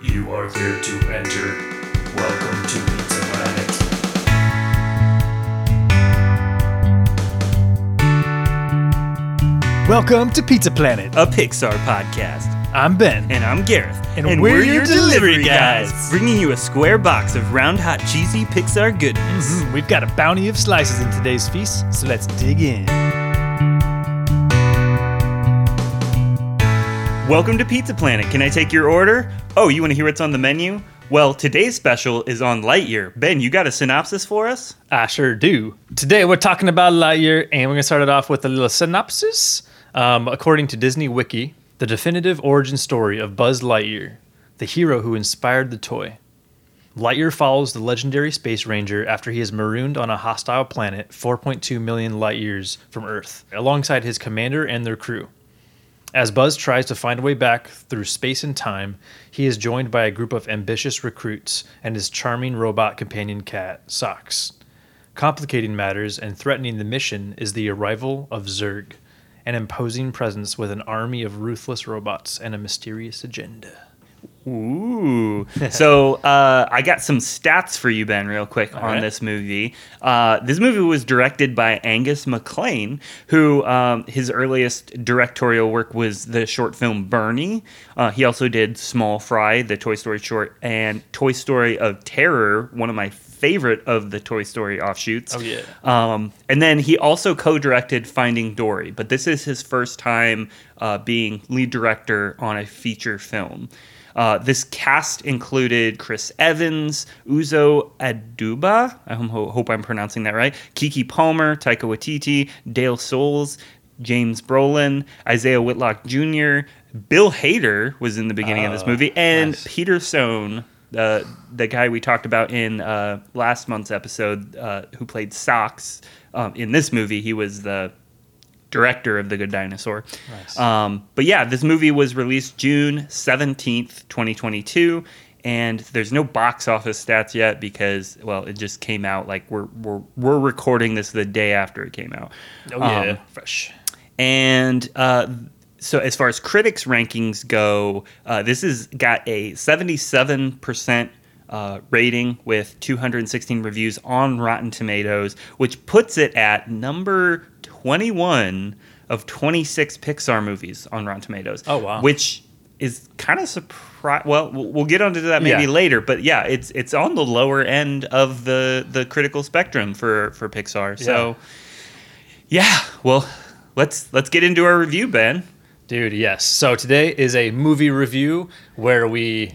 You are here to enter. Welcome to Pizza Planet. Welcome to Pizza Planet. a Pixar podcast. I'm Ben. And I'm Gareth. And we're your delivery guys. bringing you a square box of round, hot, cheesy Pixar goodness. Mhm, We've got a bounty of slices in today's feast, so let's dig in. Welcome to Pizza Planet. Can I take your order? Oh, you want to hear what's on the menu? Well, today's special is on Lightyear. Ben, you got a synopsis for us? I sure do. Today we're talking about Lightyear, and we're going to start it off with a little synopsis. Um, according to Disney Wiki, the definitive origin story of Buzz Lightyear, the hero who inspired the toy. Lightyear follows the legendary space ranger after he is marooned on a hostile planet 4.2 million light years from Earth, alongside his commander and their crew. As Buzz tries to find a way back through space and time, he is joined by a group of ambitious recruits and his charming robot companion cat, Sox. Complicating matters and threatening the mission is the arrival of Zurg, an imposing presence with an army of ruthless robots and a mysterious agenda. Ooh. so uh, I got some stats for you, Ben, real quick on right. this movie. Uh, this movie was directed by Angus MacLean, who um, his earliest directorial work was the short film Bernie. Uh, he also did Small Fry, the Toy Story short, and Toy Story of Terror, one of my favorite of the Toy Story offshoots. Oh, yeah. Um, and then he also co-directed Finding Dory, but this is his first time uh, being lead director on a feature film. Uh, this cast included Chris Evans, Uzo Aduba, I ho- hope I'm pronouncing that right, Keke Palmer, Taika Waititi, Dale Soules, James Brolin, Isaiah Whitlock Jr., Bill Hader was in the beginning of this Oh, movie, and nice. Peter Sohn, the the guy we talked about in uh, last month's episode, uh, who played Sox um, in this movie. He was the director of The Good Dinosaur. Nice. Um, but yeah, this movie was released June seventeenth, twenty twenty two. And there's no box office stats yet because, well, it just came out like we're we're, we're recording this the day after it came out. Oh, yeah. Um, Fresh. and uh, so, as far as critics' rankings go, uh, this has got a 77% uh, rating with 216 reviews on Rotten Tomatoes, which puts it at number 21 of 26 Pixar movies on Rotten Tomatoes. Oh, wow. Which is kind of surprise. Well, we'll get onto that maybe Yeah. later, but yeah, it's it's on the lower end of the the critical spectrum for for Pixar. So, yeah, well, let's let's get into our review, Ben. Dude, yes. So today is a movie review where we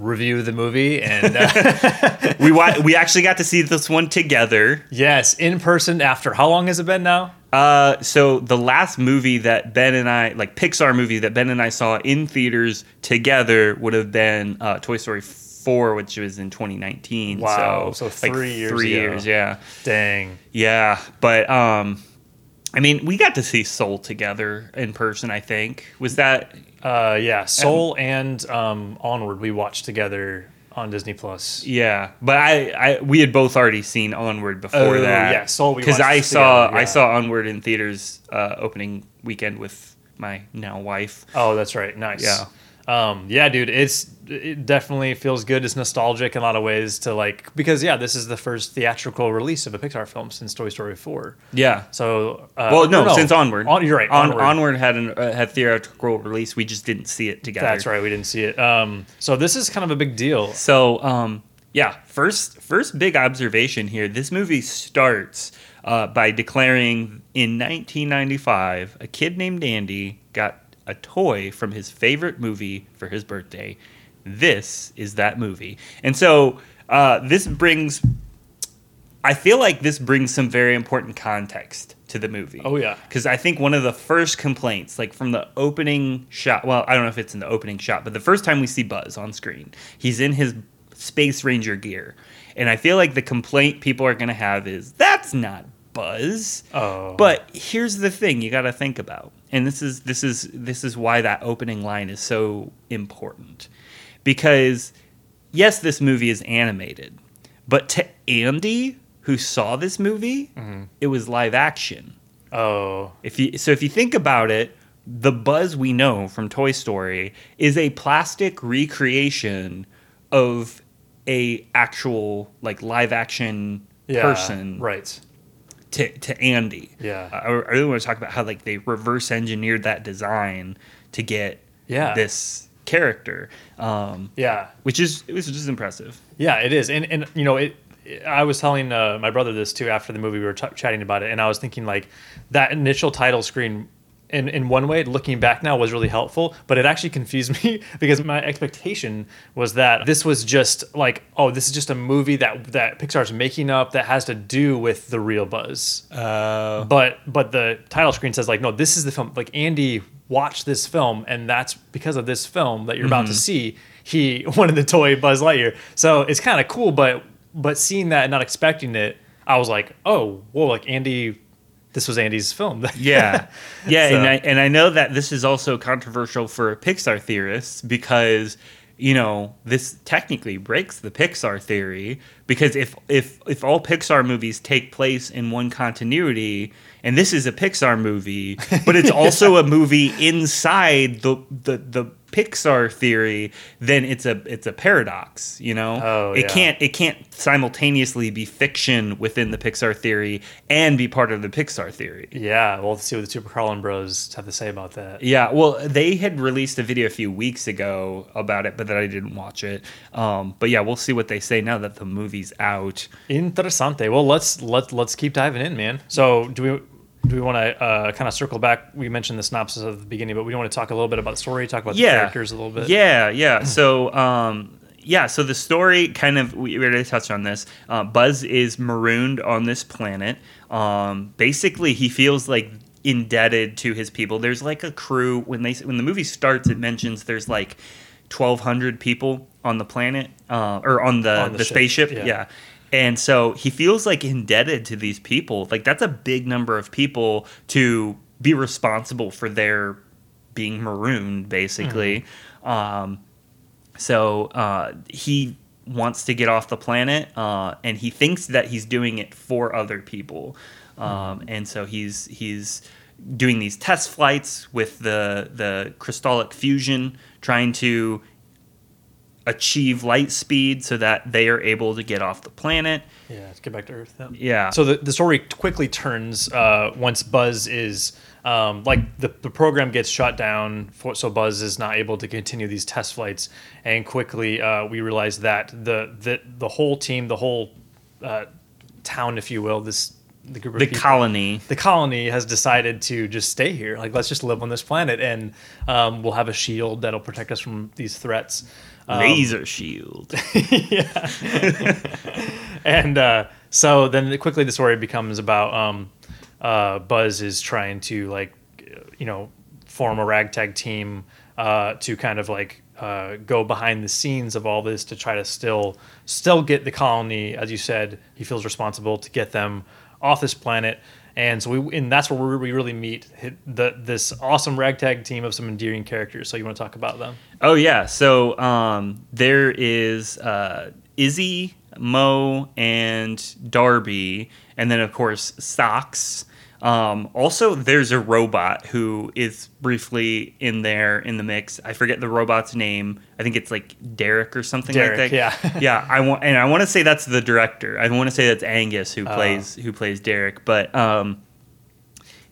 review the movie and uh, We wa- we actually got to see this one together. yes, in person after how long has it been now? Uh, so the last movie that Ben and I, like Pixar movie that Ben and I saw in theaters together, would have been uh, Toy Story Four, which was in 2019. Wow, so, so like three years Three ago. years, yeah, Dang. yeah. But um, I mean, we got to see Soul together in person. I think was that Uh, yeah, Soul and um, Onward we watched together on Disney Plus. Yeah, but I, I we had both already seen Onward before Oh, that. yeah, Soul because I saw together, I saw Onward in theaters uh, opening weekend with my now wife. Oh, that's right. Nice. Yeah. Um, yeah, dude, it's it definitely feels good. It's nostalgic in a lot of ways to like because yeah, this is the first theatrical release of a Pixar film since Toy Story four. Yeah. So uh, Well, no, or since Onward. On, you're right. On, Onward. Onward had an uh, had theatrical release. We just didn't see it together. That's right. We didn't see it. Um, so this is kind of a big deal. So, um, yeah, first first big observation here. This movie starts uh, by declaring in 1995, a kid named Andy got a toy from his favorite movie for his birthday. This is that movie, and so uh, this brings. I feel like this brings some very important context to the movie. Oh, yeah. Because I think one of the first complaints, like from the opening shot, well, I don't know if it's in the opening shot, but the first time we see Buzz on screen, he's in his Space Ranger gear. And I feel like the complaint people are going to have is that's not Buzz. Oh. But here's the thing you got to think about. And this is this is this is why that opening line is so important. Because yes, this movie is animated, but to Andy who saw this movie, mm-hmm. it was live action. Oh. If you so if you think about it, the Buzz we know from Toy Story is a plastic recreation of a actual like live action Yeah, person right? to, to Andy. Yeah. I, I really want to talk about how like they reverse engineered that design to get Yeah. this character, um, Yeah, which is it was just impressive. Yeah, it is, and and you know it. I was telling uh, my brother this too after the movie. We were ch- chatting about it, and I was thinking like that initial title screen. In, in one way, looking back now was really helpful, but it actually confused me because my expectation was that this was just like, oh, this is just a movie that that Pixar's making up that has to do with the real Buzz. Uh, but but the title screen says like, no, this is the film. Like Andy watched this film, and that's because of this film that you're about to see. He wanted the toy Buzz Lightyear, so it's kind of cool. But but seeing that and not expecting it, I was like, oh, whoa, like Andy, this was Andy's film. yeah, yeah, So- and I and I know that this is also controversial for Pixar theorists because you know this technically breaks the Pixar theory because if if if all Pixar movies take place in one continuity and this is a Pixar movie but it's also a movie inside the the the Pixar theory then it's a it's a paradox you know Oh, it yeah. can't it can't simultaneously be fiction within the Pixar theory and be part of the Pixar theory yeah, well, see what the Super Carlin Bros have to say about that. yeah, well, they had released a video a few weeks ago about it, but then I didn't watch it. Um, but yeah, we'll see what they say now that the movie's out. Interessante. Well, let's let's let's keep diving in, man. So, do we do we want to uh, kind of circle back? We mentioned the synopsis at the beginning, but we do want to talk a little bit about the story, talk about the characters a little bit. Yeah, yeah. So, um, yeah, so the story kind of we already touched on this. Uh, Buzz is marooned on this planet. Um, basically, he feels like indebted to his people. There's like a crew when they when the movie starts. It mentions there's like 1,200 people on the planet uh, or on the On the the, spaceship. yeah. yeah. And so he feels like indebted to these people. Like that's a big number of people to be responsible for their being marooned, basically. Um, so uh, he wants to get off the planet, uh, and he thinks that he's doing it for other people. Um, And so he's he's doing these test flights with the the crystallic fusion, trying to achieve light speed so that they are able to get off the planet. Yeah, let's get back to Earth. Yeah. Yeah. So the, the story quickly turns uh, once Buzz is um, like the, the program gets shut down, for, so Buzz is not able to continue these test flights, and quickly uh, we realize that the the the whole team, the whole uh, town, if you will, this the group the people- colony. the colony has decided to just stay here. Like, let's just live on this planet, and um, we'll have a shield that'll protect us from these threats. Um, Laser shield. and uh, so then quickly the story becomes about um, uh, Buzz is trying to like you know form a ragtag team uh, to kind of like uh, go behind the scenes of all this to try to still still get the colony as you said he feels responsible to get them off this planet and so we and that's where we really meet the this awesome ragtag team of some endearing characters. So you want to talk about them? Oh yeah, so um, there is uh, Izzy, Mo, and Darby, and then of course Sox. Um, also, there's a robot who is briefly in there in the mix. I forget the robot's name. I think it's like Derek or something Derek, like that. yeah. yeah. I want, and I want to say that's the director. I want to say that's Angus who Oh. plays who plays Derek. But um,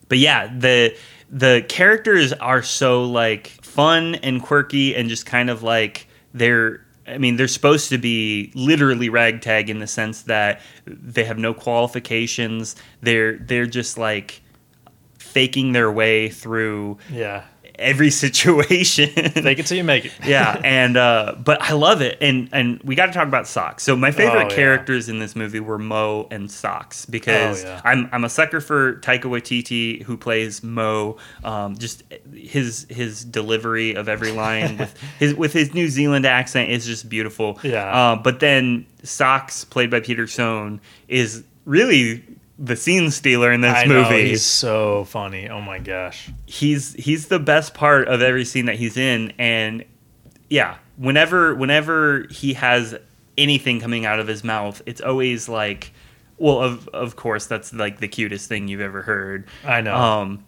but yeah, the the characters are so like fun and quirky and just kind of like they're I mean, they're supposed to be literally ragtag in the sense that they have no qualifications. They're they're just like faking their way through yeah every situation. take it till you make it yeah, and uh, but I love it, and and we got to talk about Sox. So my favorite Oh, yeah. characters in this movie were Mo and Sox because Oh, yeah. I'm I'm a sucker for Taika Waititi who plays Mo. Um, just his his delivery of every line with his with his New Zealand accent is just beautiful. Yeah. Uh, but then Sox, played by Peter Sohn, is really the scene stealer in this I know, movie he's so funny. Oh my gosh. he's he's the best part of every scene that he's in and yeah whenever whenever he has anything coming out of his mouth it's always like well of of course that's like the cutest thing you've ever heard I know. um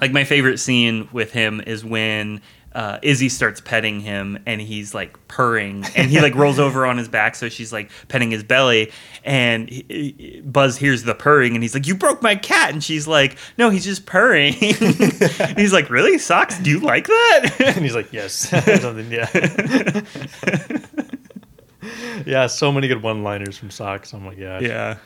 like my favorite scene with him is when uh, Izzy starts petting him and he's like purring and he like rolls over on his back so she's like petting his belly and he- he- Buzz hears the purring and he's like you broke my cat and she's like no he's just purring he's like really Sox do you like that and he's like, yes, something, yeah, yeah. So many good one-liners from Sox. I'm like, Yeah. Yeah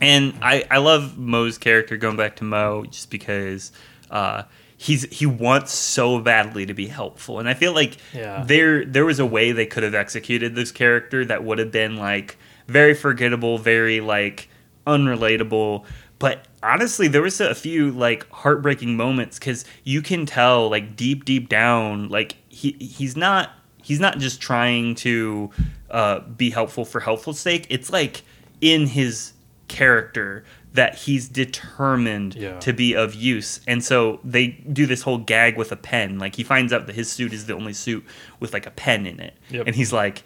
and I, I love Mo's character going back to Mo just because uh, he's he wants so badly to be helpful. And I feel like Yeah. there there was a way they could have executed this character that would have been like very forgettable, very like unrelatable. But honestly, there was a few like heartbreaking moments because you can tell like deep deep down like he he's not he's not just trying to uh, be helpful for helpful sake. It's like in his character that he's determined Yeah. to be of use. And so they do this whole gag with a pen. Like he finds out that his suit is the only suit with like a pen in it. Yep. And he's like,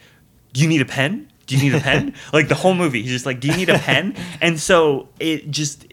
Do you need a pen? Do you need a pen? like the whole movie, he's just like, Do you need a pen? And so it just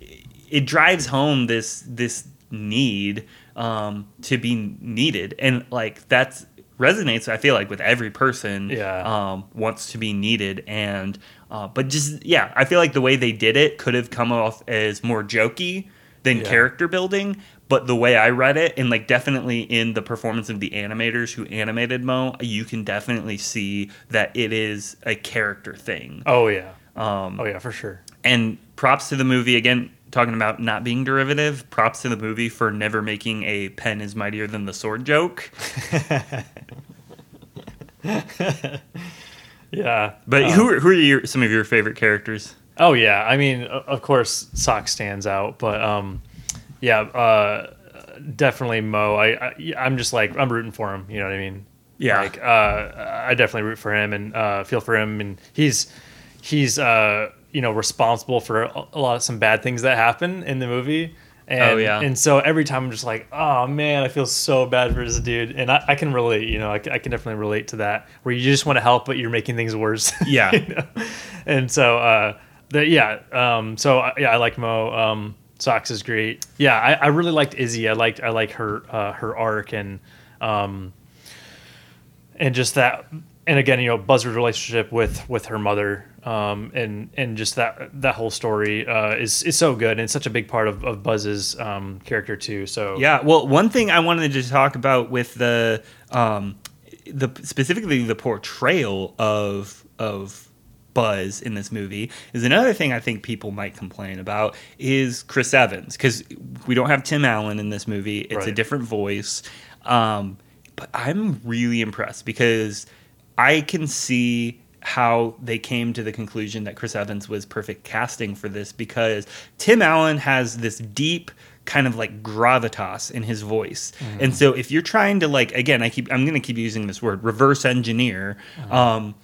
it drives home this this need um to be needed. And like that's resonates I feel like with every person Yeah. um, wants to be needed and uh, but just yeah i feel like the way they did it could have come off as more jokey than Yeah. character building but the way i read it and like definitely in the performance of the animators who animated mo you can definitely see that it is a character thing Oh yeah. um, Oh yeah, for sure. and props to the movie again talking about not being derivative props to the movie for never making a pen is mightier than the sword joke Yeah. but Um, who, are, who are your, some of your favorite characters Oh yeah, I mean, of course, Sock stands out, but um, yeah, uh, definitely Mo. I, I I'm just like I'm rooting for him. You know what I mean? Yeah. Like uh, I definitely root for him and uh, feel for him, and he's he's uh, you know responsible for a lot of some bad things that happen in the movie. And, Oh, yeah. And so every time I'm just like, oh man, I feel so bad for this dude, and I, I can relate. You know, I can definitely relate to that, where you just want to help, but you're making things worse. Yeah. you know? And so, uh, the, yeah. Um, so uh, yeah, I like Mo. Um, Sox is great. Yeah, I, I really liked Izzy. I liked I like her uh, her arc and um, and just that. And again, you know, Buzzard's relationship with with her mother, um, and and just that that whole story uh, is is so good, and it's such a big part of, of Buzz's um, character too. So Yeah, well, one thing I wanted to talk about with the um, the specifically the portrayal of of Buzz in this movie is another thing I think people might complain about is Chris Evans because we don't have Tim Allen in this movie. It's a different voice, um, but I'm really impressed because I can see how they came to the conclusion that Chris Evans was perfect casting for this because Tim Allen has this deep kind of like gravitas in his voice. And so if you're trying to like again, I keep I'm going to keep using this word reverse engineer um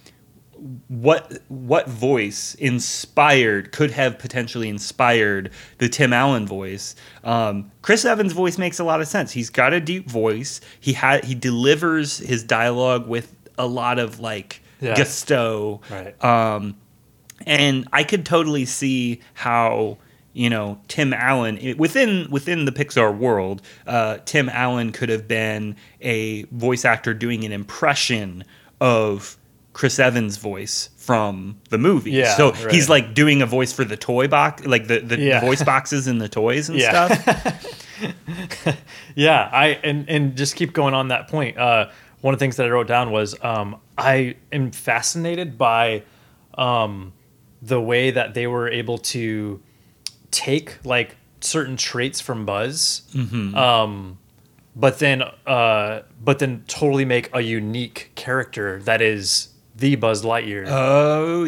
what what voice inspired could have potentially inspired the Tim Allen voice. Um, Chris Evans' voice makes a lot of sense. He's got a deep voice. He had he delivers his dialogue with a lot of like Yeah. gusto. Right. Um, and I could totally see how you know Tim Allen within within the Pixar world, uh, Tim Allen could have been a voice actor doing an impression of Chris Evans' voice from the movie. Yeah, so right. he's like doing a voice for the toy box, like the the Yeah. voice boxes and the toys and Yeah. stuff. Yeah, I and and just keep going on that point. Uh, one of the things that I wrote down was um, I am fascinated by um, the way that they were able to take like certain traits from Buzz, um, but then uh, but then totally make a unique character that is the Buzz Lightyear. Oh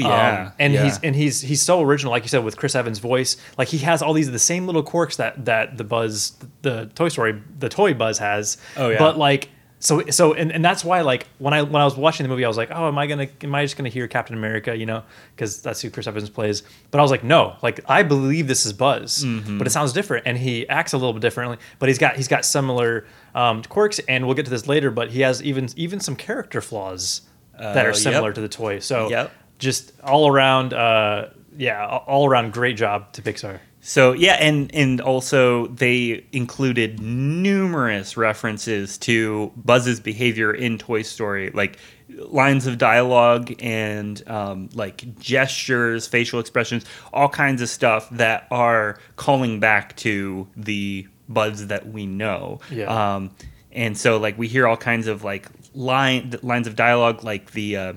Um, and he's and he's he's so original, like you said, with Chris Evans' voice. Like he has all these the same little quirks that that the Buzz, the Toy Story, the toy Buzz has. Oh, yeah. But like so so and, and that's why like when I when I was watching the movie, I was like, oh, am I gonna am I just gonna hear Captain America? You know, because that's who Chris Evans plays. But I was like, no, like I believe this is Buzz, Mm-hmm. but it sounds different, and he acts a little bit differently. But he's got he's got similar um, quirks, and we'll get to this later. But he has even even some character flaws that Uh, are similar yep. to the toy. So Yep. just all around, uh, yeah, all around great job to Pixar. So yeah, and and also they included numerous references to Buzz's behavior in Toy Story, like lines of dialogue and um, like gestures, facial expressions, all kinds of stuff that are calling back to the Buzz that we know. Yeah. Um, and so like we hear all kinds of like line lines of dialogue, like the. Uh,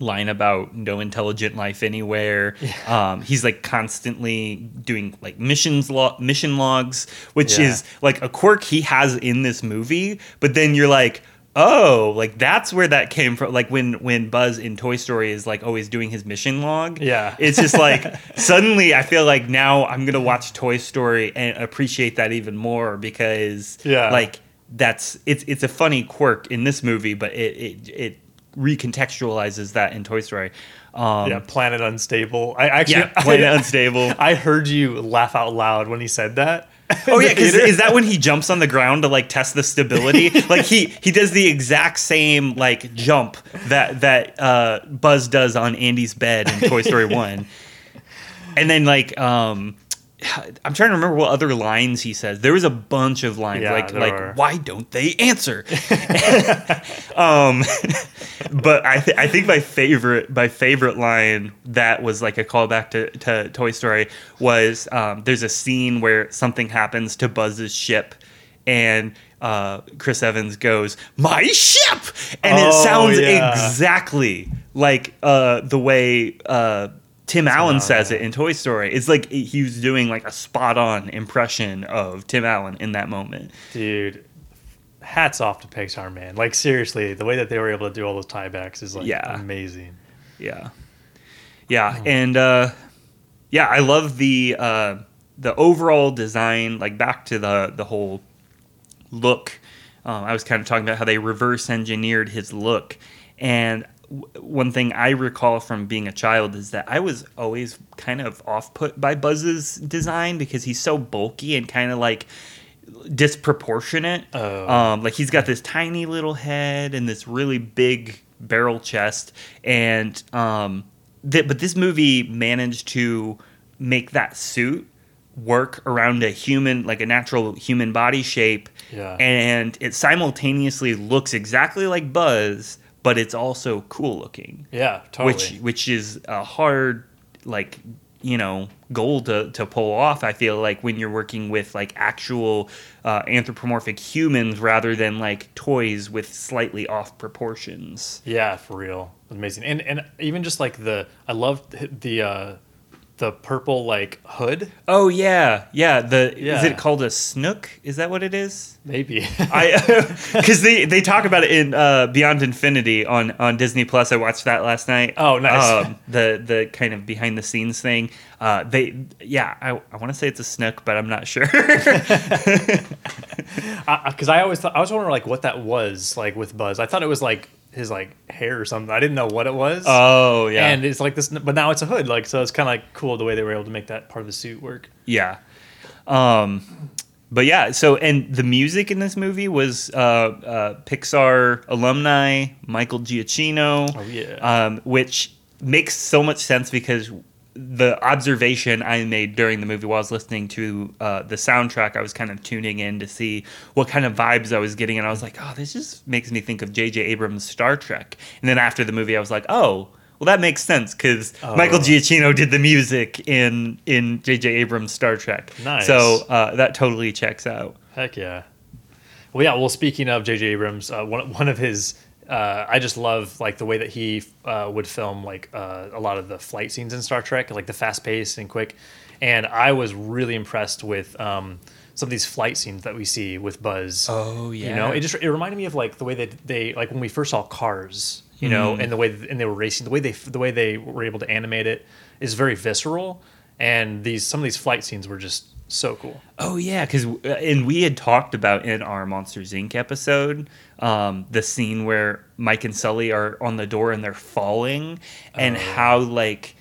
line about no intelligent life anywhere. Um, he's like constantly doing like missions lo- mission logs, which Yeah. is like a quirk he has in this movie. But then you're like, oh, like that's where that came from. Like when when Buzz in Toy Story is like always doing his mission log. Yeah. it's just like suddenly I feel like now I'm gonna watch Toy Story and appreciate that even more because Yeah. like that's it's it's a funny quirk in this movie, but it it, it recontextualizes that in Toy Story. Um, yeah, Planet Unstable. I actually, yeah, Planet Unstable. I heard you laugh out loud when he said that. Oh yeah, because is that when he jumps on the ground to like test the stability? like he he does the exact same like jump that that uh, Buzz does on Andy's bed in Toy Story One, and then like um. I'm trying to remember what other lines he says. There was a bunch of lines Yeah, like like why don't they answer? um, but I th- I think my favorite my favorite line that was like a callback to, to Toy Story was um, there's a scene where something happens to Buzz's ship and uh, Chris Evans goes my ship and it Oh, sounds yeah. exactly like uh, the way uh, Tim Allen Allen, says it in Toy Story. It's like he was doing like a spot on impression of Tim Allen in that moment. dude. Hats off to Pixar, man. Like seriously, the way that they were able to do all those tiebacks is like Yeah. amazing. Yeah, yeah, and uh, yeah, I love the uh, the overall design. Like back to the the whole look. Um, I was kind of talking about how they reverse engineered his look, and one thing I recall from being a child is that I was always kind of off put by Buzz's design because he's so bulky and kind of like disproportionate. Oh. Um, like he's got this tiny little head and this really big barrel chest, and um, th- but this movie managed to make that suit work around a human, like a natural human body shape, Yeah. and it simultaneously looks exactly like Buzz, but it's also cool looking Yeah, totally. which which is a hard like you know goal to, to pull off i feel like when you're working with like actual uh, anthropomorphic humans rather than like toys with slightly off proportions Yeah, for real. Amazing. And and even just like the I love the uh the purple like hood. oh yeah yeah the is it called a snook is that what it is Maybe. I because they they talk about it in uh, Beyond Infinity on on Disney Plus. I watched that last night. Oh, nice. Um, the the kind of behind the scenes thing. Uh, they yeah, I, I want to say it's a snook, but I'm not sure. because I, always thought I was wondering like what that was like with Buzz. I thought it was like his like hair or something. I didn't know what it was. oh yeah, And it's like this, but now it's a hood. Like so, it's kind of like cool the way they were able to make that part of the suit work. yeah. Um, but yeah, so and the music in this movie was uh, uh, Pixar alumni Michael Giacchino. Oh, yeah. um, which makes so much sense because the observation I made during the movie while I was listening to uh, the soundtrack, I was kind of tuning in to see what kind of vibes I was getting, and I was like, "Oh, this just makes me think of J.J. Abrams' Star Trek." And then after the movie, I was like, "Oh." Well, that makes sense because Oh. Michael Giacchino did the music in in J.J. Abrams' Star Trek. Nice. So uh, that totally checks out. Heck yeah. Well, yeah. Well, speaking of J.J. Abrams, uh, one one of his, uh, I just love like the way that he uh, would film like uh, a lot of the flight scenes in Star Trek, like the fast pace and quick. And I was really impressed with um, some of these flight scenes that we see with Buzz. Oh, yeah, You know, it just it reminded me of like the way that they like when we first saw Cars. You know, Mm. and the way and they were racing, the way they the way they were able to animate it is very visceral. And these some of these flight scenes were just so cool. Oh yeah, because and we had talked about in our Monsters Inc. episode um, the scene where Mike and Sully are on the door and they're falling, and Oh. how like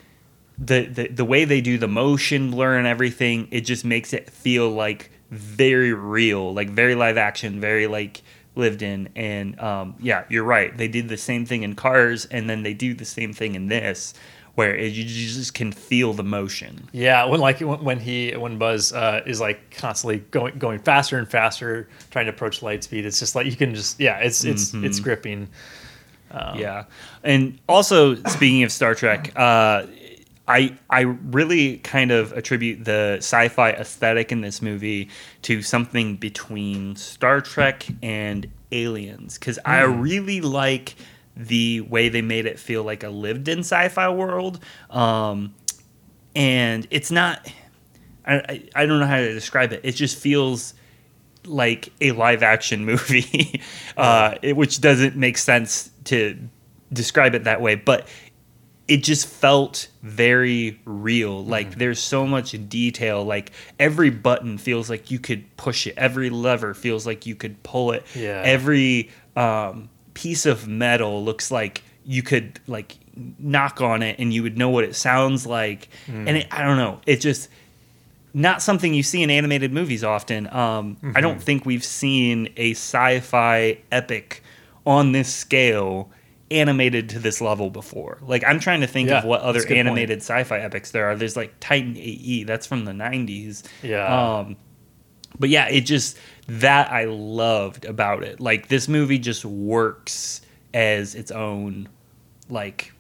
the, the the way they do the motion blur and everything, it just makes it feel like very real, like very live action, very like lived in. And um, yeah, you're right. They did the same thing in Cars, and then they do the same thing in this, where it, you just can feel the motion. Yeah, when like when, when he when Buzz uh, is like constantly going going faster and faster, trying to approach light speed. It's just like you can just yeah, it's it's Mm-hmm. it's gripping. yeah, and also speaking of Star Trek, uh, I I really kind of attribute the sci-fi aesthetic in this movie to something between Star Trek and Aliens because I really like the way they made it feel like a lived-in sci-fi world, um, and it's not. I, I don't know how to describe it. It just feels like a live action movie, uh, it, which doesn't make sense to describe it that way, but it just felt very real. Mm-hmm. Like there's so much detail. Like every button feels like you could push it. Every lever feels like you could pull it. Yeah. Every um, piece of metal looks like you could like knock on it and you would know what it sounds like. Mm. And it, I don't know. It just not something you see in animated movies often. Um, I Mm-hmm. don't think we've seen a sci-fi epic on this scale animated to this level before. Like I'm trying to think Yeah, of what other that's a good point. animated sci-fi epics there are. There's like Titan AE, that's from the 90s. Yeah. Um, but yeah, it just that I loved about it. Like this movie just works as its own like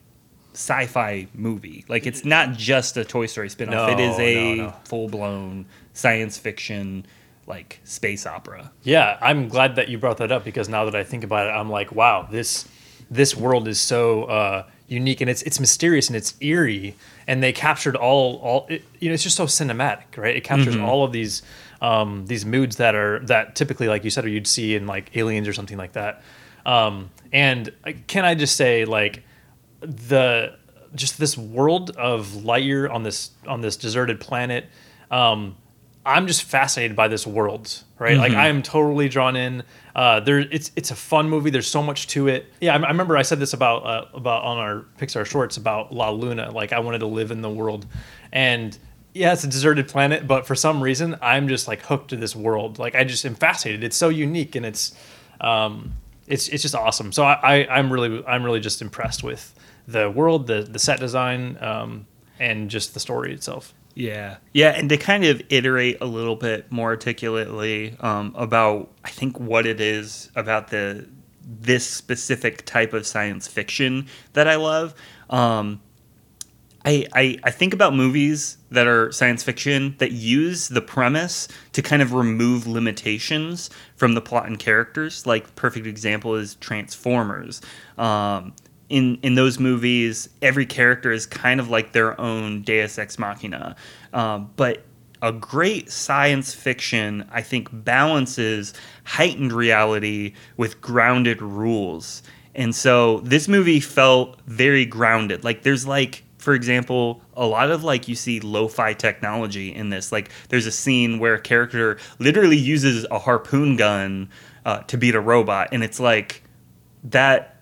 sci-fi movie. Like it's not just a Toy Story spin-off. it is a no, no. full-blown science fiction like space opera. Yeah, I'm glad that you brought that up because now that I think about it, I'm like, wow, this this world is so uh, unique and it's it's mysterious and it's eerie, and they captured all all it, you know it's just so cinematic, right? It captures all of these um, these moods that are that typically, like you said, or you'd see in like Aliens or something like that. Um, and can I just say, like the just this world of Lightyear on this on this deserted planet. Um, I'm just fascinated by this world, right? Like I am totally drawn in. Uh, there, it's it's a fun movie. There's so much to it. Yeah, I, I remember I said this about uh, about on our Pixar shorts about La Luna. Like I wanted to live in the world, and yeah, it's a deserted planet, but for some reason I'm just like hooked to this world. Like I just am fascinated. It's so unique and it's um, it's it's just awesome. So I, I I'm really I'm really just impressed with the world, the the set design, um, and just the story itself. Yeah, yeah, and to kind of iterate a little bit more articulately um, about, I think what it is about the this specific type of science fiction that I love. Um, I, I I think about movies that are science fiction that use the premise to kind of remove limitations from the plot and characters. Like perfect example is Transformers. Um, in in those movies, every character is kind of like their own Deus ex machina. Um, but a great science fiction, I think, balances heightened reality with grounded rules. And so this movie felt very grounded. Like there's like for example, a lot of like you see lo-fi technology in this. Like there's a scene where a character literally uses a harpoon gun uh, to beat a robot, and it's like that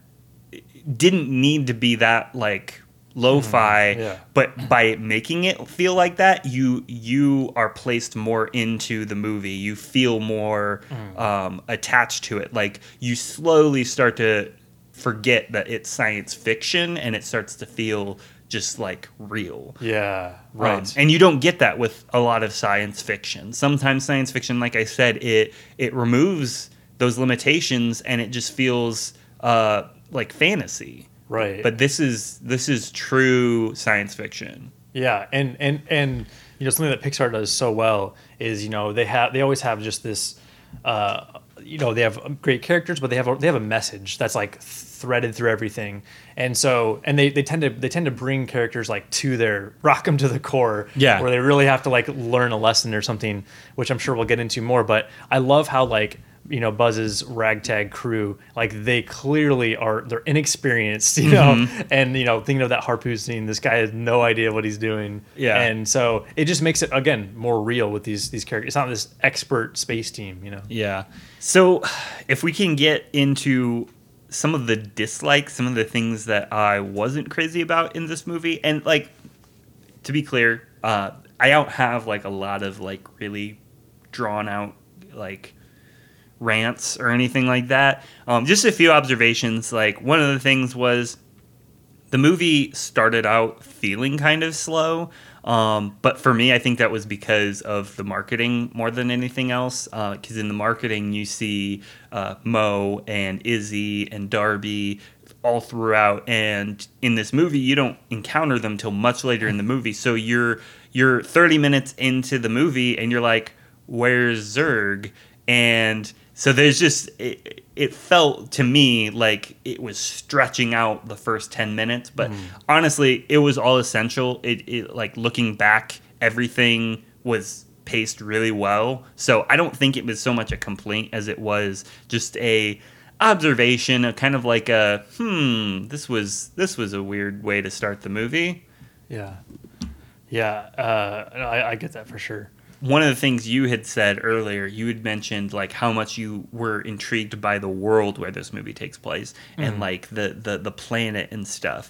didn't need to be that like lo-fi yeah. but by making it feel like that you you are placed more into the movie you feel more um, attached to it like you slowly start to forget that it's science fiction and it starts to feel just like real Yeah, um, right. and you don't get that with a lot of science fiction. Sometimes science fiction, like I said, it it removes those limitations and it just feels uh, like fantasy. right. But this is this is true science fiction. Yeah, and and and you know something that Pixar does so well is you know they have they always have just this, uh, you know they have great characters, but they have a, they have a message that's like threaded through everything, and so and they, they tend to they tend to bring characters like to their rock them to the core, Yeah. where they really have to like learn a lesson or something, which I'm sure we'll get into more. But I love how like you know Buzz's ragtag crew like they clearly are they're inexperienced you know Mm-hmm. and you know thinking of that harpoon scene this guy has no idea what he's doing Yeah. and so it just makes it again more real with these these characters it's not this expert space team you know Yeah. So if we can get into some of the dislikes, some of the things that I wasn't crazy about in this movie, and like to be clear, uh, I don't have like a lot of like really drawn out like rants or anything like that. Um, just a few observations. Like one of the things was the movie started out feeling kind of slow. Um, but for me, I think that was because of the marketing more than anything else. Because in the marketing, you see uh, Mo and Izzy and Darby all throughout, and in this movie, you don't encounter them till much later in the movie. So you're you're 30 minutes into the movie, and you're like, "Where's Zurg?" And so there's just it, it felt to me like it was stretching out the first 10 minutes but honestly it was all essential it, it like looking back everything was paced really well so i don't think it was so much a complaint as it was just a observation a kind of like a hmm this was this was a weird way to start the movie Yeah. Yeah. Uh, I, I get that for sure. One of the things you had said earlier, you had mentioned like how much you were intrigued by the world where this movie takes place and like the, the the planet and stuff.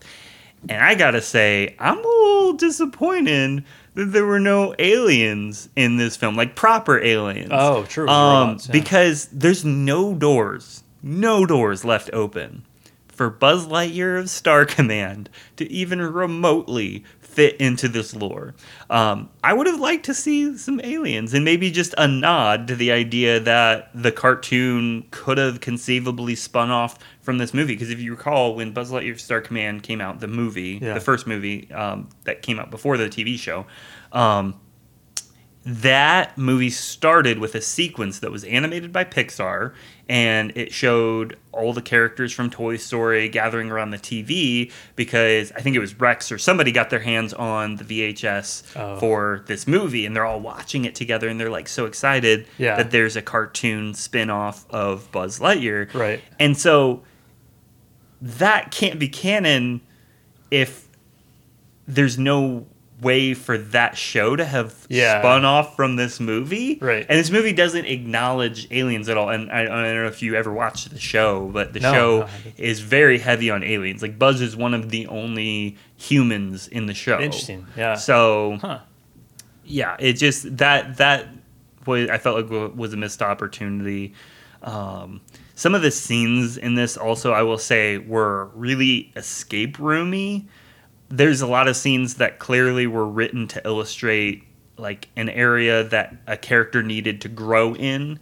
And I gotta say, I'm a little disappointed that there were no aliens in this film, like proper aliens. Oh, true. Um, Robots, yeah. because there's no doors, no doors left open for Buzz Lightyear of Star Command to even remotely fit into this lore. Um, I would have liked to see some aliens and maybe just a nod to the idea that the cartoon could have conceivably spun off from this movie. Because if you recall, when Buzz Lightyear Star Command came out, the movie, Yeah. the first movie um, that came out before the TV show, um, that movie started with a sequence that was animated by Pixar and it showed all the characters from Toy Story gathering around the TV because I think it was Rex or somebody got their hands on the VHS Oh. for this movie and they're all watching it together and they're like so excited Yeah. that there's a cartoon spin-off of Buzz Lightyear. Right. And so that can't be canon if there's no way for that show to have Yeah. spun off from this movie. Right. And this movie doesn't acknowledge aliens at all. And I, I don't know if you ever watched the show, but the No, show no, is very heavy on aliens. Like Buzz is one of the only humans in the show. Interesting. Yeah. So Huh. yeah, it just that that was I felt like was a missed opportunity. Um, some of the scenes in this also, I will say, were really escape roomy. There's a lot of scenes that clearly were written to illustrate like an area that a character needed to grow in.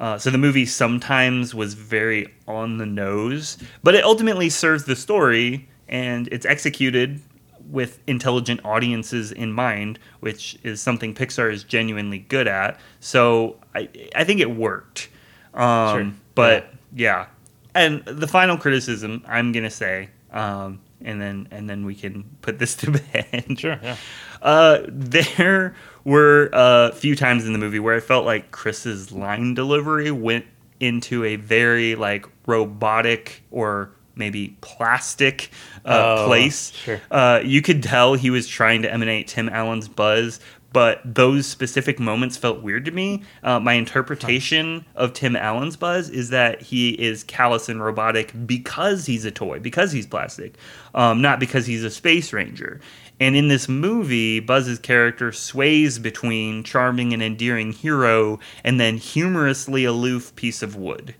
Uh, so the movie sometimes was very on the nose, but it ultimately serves the story and it's executed with intelligent audiences in mind, which is something Pixar is genuinely good at. So I, I think it worked. Um, Sure. But yeah. and the final criticism I'm gonna say, um, and then and then we can put this to bed. Sure. Yeah. Uh, there were a few times in the movie where I felt like Chris's line delivery went into a very like robotic or maybe plastic uh, Oh, place. sure. Uh, you could tell he was trying to emanate Tim Allen's buzz, but those specific moments felt weird to me. Uh, my interpretation of Tim Allen's buzz is that he is callous and robotic because he's a toy, because he's plastic, um, not because he's a space ranger. And in this movie, Buzz's character sways between charming and endearing hero and then humorously aloof piece of wood.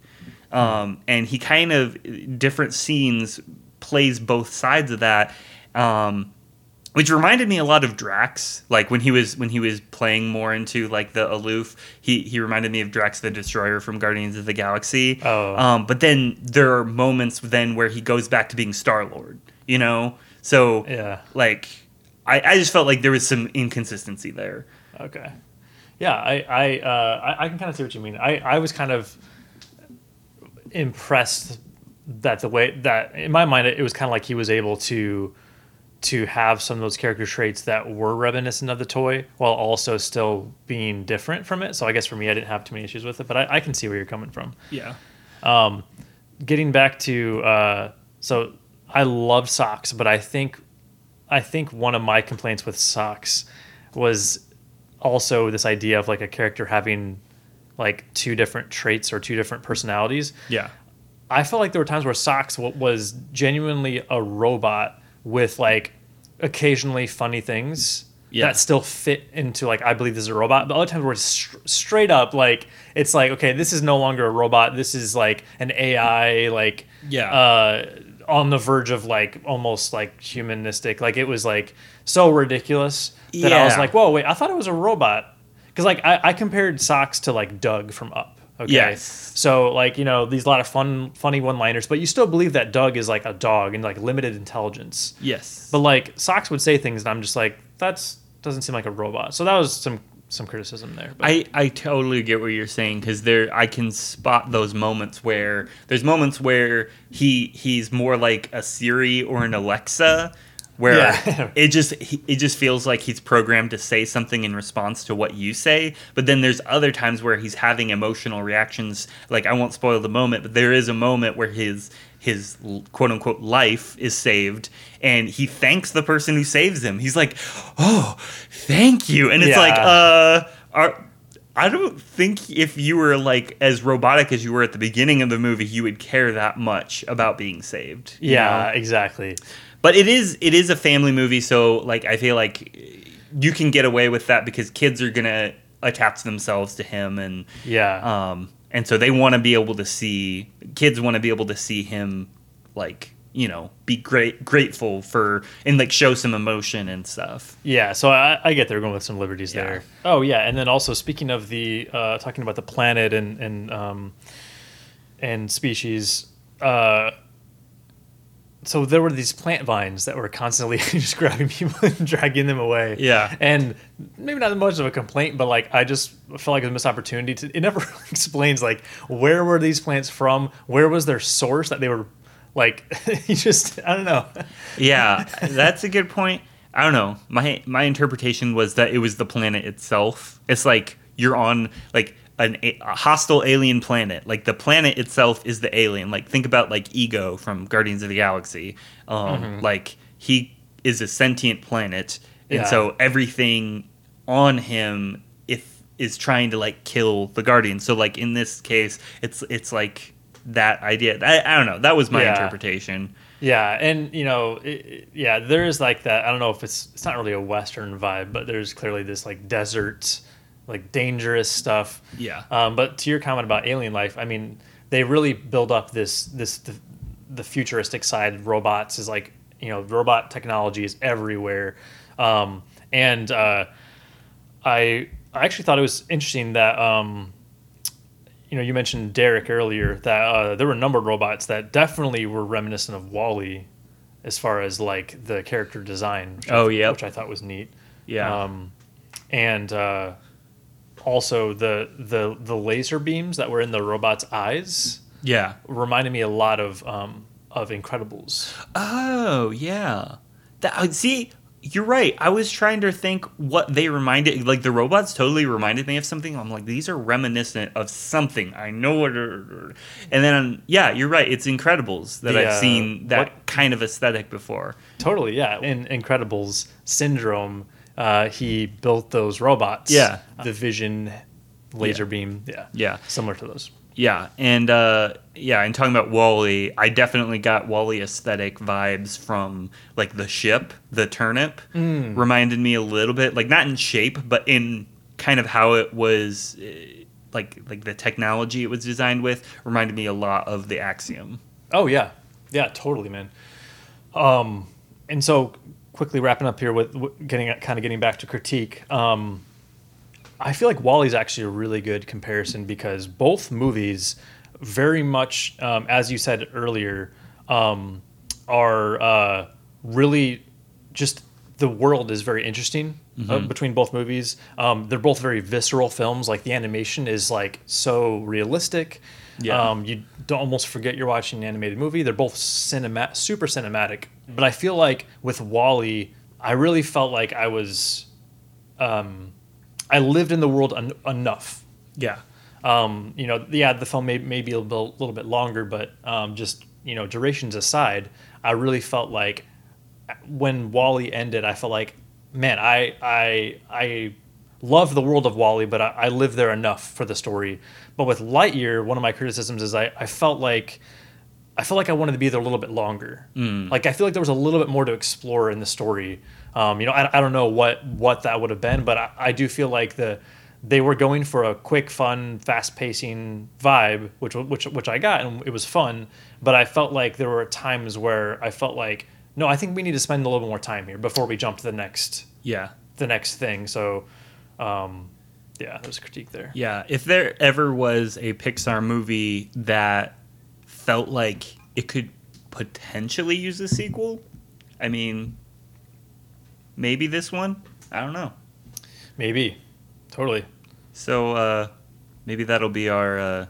Um, and he kind of different scenes plays both sides of that. Um, which reminded me a lot of Drax. Like when he was when he was playing more into like the aloof, he he reminded me of Drax the Destroyer from Guardians of the Galaxy. Oh. Um, but then there are moments then where he goes back to being Star Lord. You know, so Yeah. like I, I just felt like there was some inconsistency there. Okay. Yeah, I I uh, I, I can kind of see what you mean. I I was kind of impressed that the way that in my mind it was kind of like he was able to to have some of those character traits that were reminiscent of the toy while also still being different from it. So I guess for me, I didn't have too many issues with it, but I, I can see where you're coming from. Yeah. Getting back to uh, so I love Sox, but I think I think one of my complaints with Sox was also this idea of like a character having like two different traits or two different personalities. Yeah. I felt like there were times where Sox was genuinely a robot with like occasionally funny things Yeah. that still fit into like I believe this is a robot. But other times where it's str- straight up like it's like okay, this is no longer a robot. This is like an AI like Yeah. uh, on the verge of like almost like humanistic. Like it was like so ridiculous that I was like, whoa, wait, I thought it was a robot. Because like I, I compared Sox to like Dug from Up. Okay. Yes. So like you know these a lot of fun funny one liners, but you still believe that Dug is like a dog and like limited intelligence. Yes. But like Sox would say things, and I'm just like, that's doesn't seem like a robot. So that was some some criticism there. But I, I totally get what you're saying because there I can spot those moments where there's moments where he he's more like a Siri or an Alexa where Yeah. it just it just feels like he's programmed to say something in response to what you say but then there's other times where he's having emotional reactions like I won't spoil the moment but there is a moment where his his quote unquote life is saved and he thanks the person who saves him he's like oh thank you and it's Yeah. like uh are I don't think if you were like as robotic as you were at the beginning of the movie, you would care that much about being saved. yeah, know? exactly. But it is it is a family movie, so like I feel like you can get away with that because kids are gonna attach themselves to him, and Yeah. um, and so they want to be able to see kids want to be able to see him like you know be great grateful for and like show some emotion and stuff. Yeah, so I, I get they're going with some liberties Yeah. there. Oh yeah, and then also speaking of the uh, talking about the planet and and um, and species, uh, so there were these plant vines that were constantly just grabbing people and dragging them away. Yeah. and maybe not much of a complaint, but like I just felt like it was a missed opportunity. To, it never explains like where were these plants from? Where was their source that they were like? you just I don't know. Yeah, that's a good point. I don't know. My my interpretation was that it was the planet itself. It's like you're on like an, a hostile alien planet. Like the planet itself is the alien. Like think about like Ego from Guardians of the Galaxy. Um, Like he is a sentient planet, and Yeah. so everything on him if is trying to like kill the Guardian. So like in this case, it's it's like that idea. I, I don't know. That was my Yeah. interpretation. Yeah, and you know, it- yeah, there is like that. I don't know if it's it's not really a Western vibe, but there's clearly this like desert, like dangerous stuff. Yeah. Um, but to your comment about alien life, I mean, they really build up this this the, the futuristic side. of Robots is like you know, robot technology is everywhere, um, and uh, I I actually thought it was interesting that. Um, you know, you mentioned Derek earlier that uh, there were a number of robots that definitely were reminiscent of WALL-E, as far as like the character design. Which Oh, I, yep. which I thought was neat. Yeah. Um, and uh, also the the the laser beams that were in the robot's eyes yeah. reminded me a lot of um, of Incredibles. Oh yeah. That uh, see, you're right. I was trying to think what they reminded. Like the robots totally reminded me of something. I'm like, these are reminiscent of something. I know what. And then yeah, you're right. It's Incredibles that The, I've seen that what- kind of aesthetic before. Totally, yeah. In Incredibles Syndrome, uh, he built those robots. Yeah. the Vision laser Yeah. beam. Yeah, Yeah. similar to those. Yeah, and uh, yeah, and talking about WALL-E, I definitely got WALL-E aesthetic vibes from like the ship, the turnip. Reminded me a little bit, like not in shape, but in kind of how it was, uh, like like the technology it was designed with. Reminded me a lot of the Axiom. Oh yeah, yeah, totally, man. Um, and so quickly wrapping up here with getting kind of getting back to critique. Um, I feel like WALL-E's actually a really good comparison because both movies, very much um, as you said earlier, um, are uh, really just the world is very interesting uh, between both movies. Um, they're both very visceral films. Like the animation is like so realistic. Yeah. Um, you don't almost forget you're watching an animated movie. They're both cinema- super cinematic. But I feel like with WALL-E, I really felt like I was, um, I lived in the world en- enough. Yeah, Um, you know, yeah, the film may, may be a little, little bit longer, but um, just you know, durations aside, I really felt like when WALL-E ended, I felt like, man, I I I love the world of WALL-E, but I, I live there enough for the story. But with Lightyear, one of my criticisms is I, I felt like I felt like I wanted to be there a little bit longer. Like I feel like there was a little bit more to explore in the story. Um, you know, I, I don't know what what that would have been, but I, I do feel like the they were going for a quick, fun, fast pacing vibe, which which which I got, and it was fun. But I felt like there were times where I felt like, no, I think we need to spend a little bit more time here before we jump to the next Yeah. the next thing. So, um, yeah, there's a critique there. Yeah, if there ever was a Pixar movie that felt like it could potentially use a sequel, I mean, maybe this one. I don't know. Maybe, totally. So uh, maybe that'll be our uh,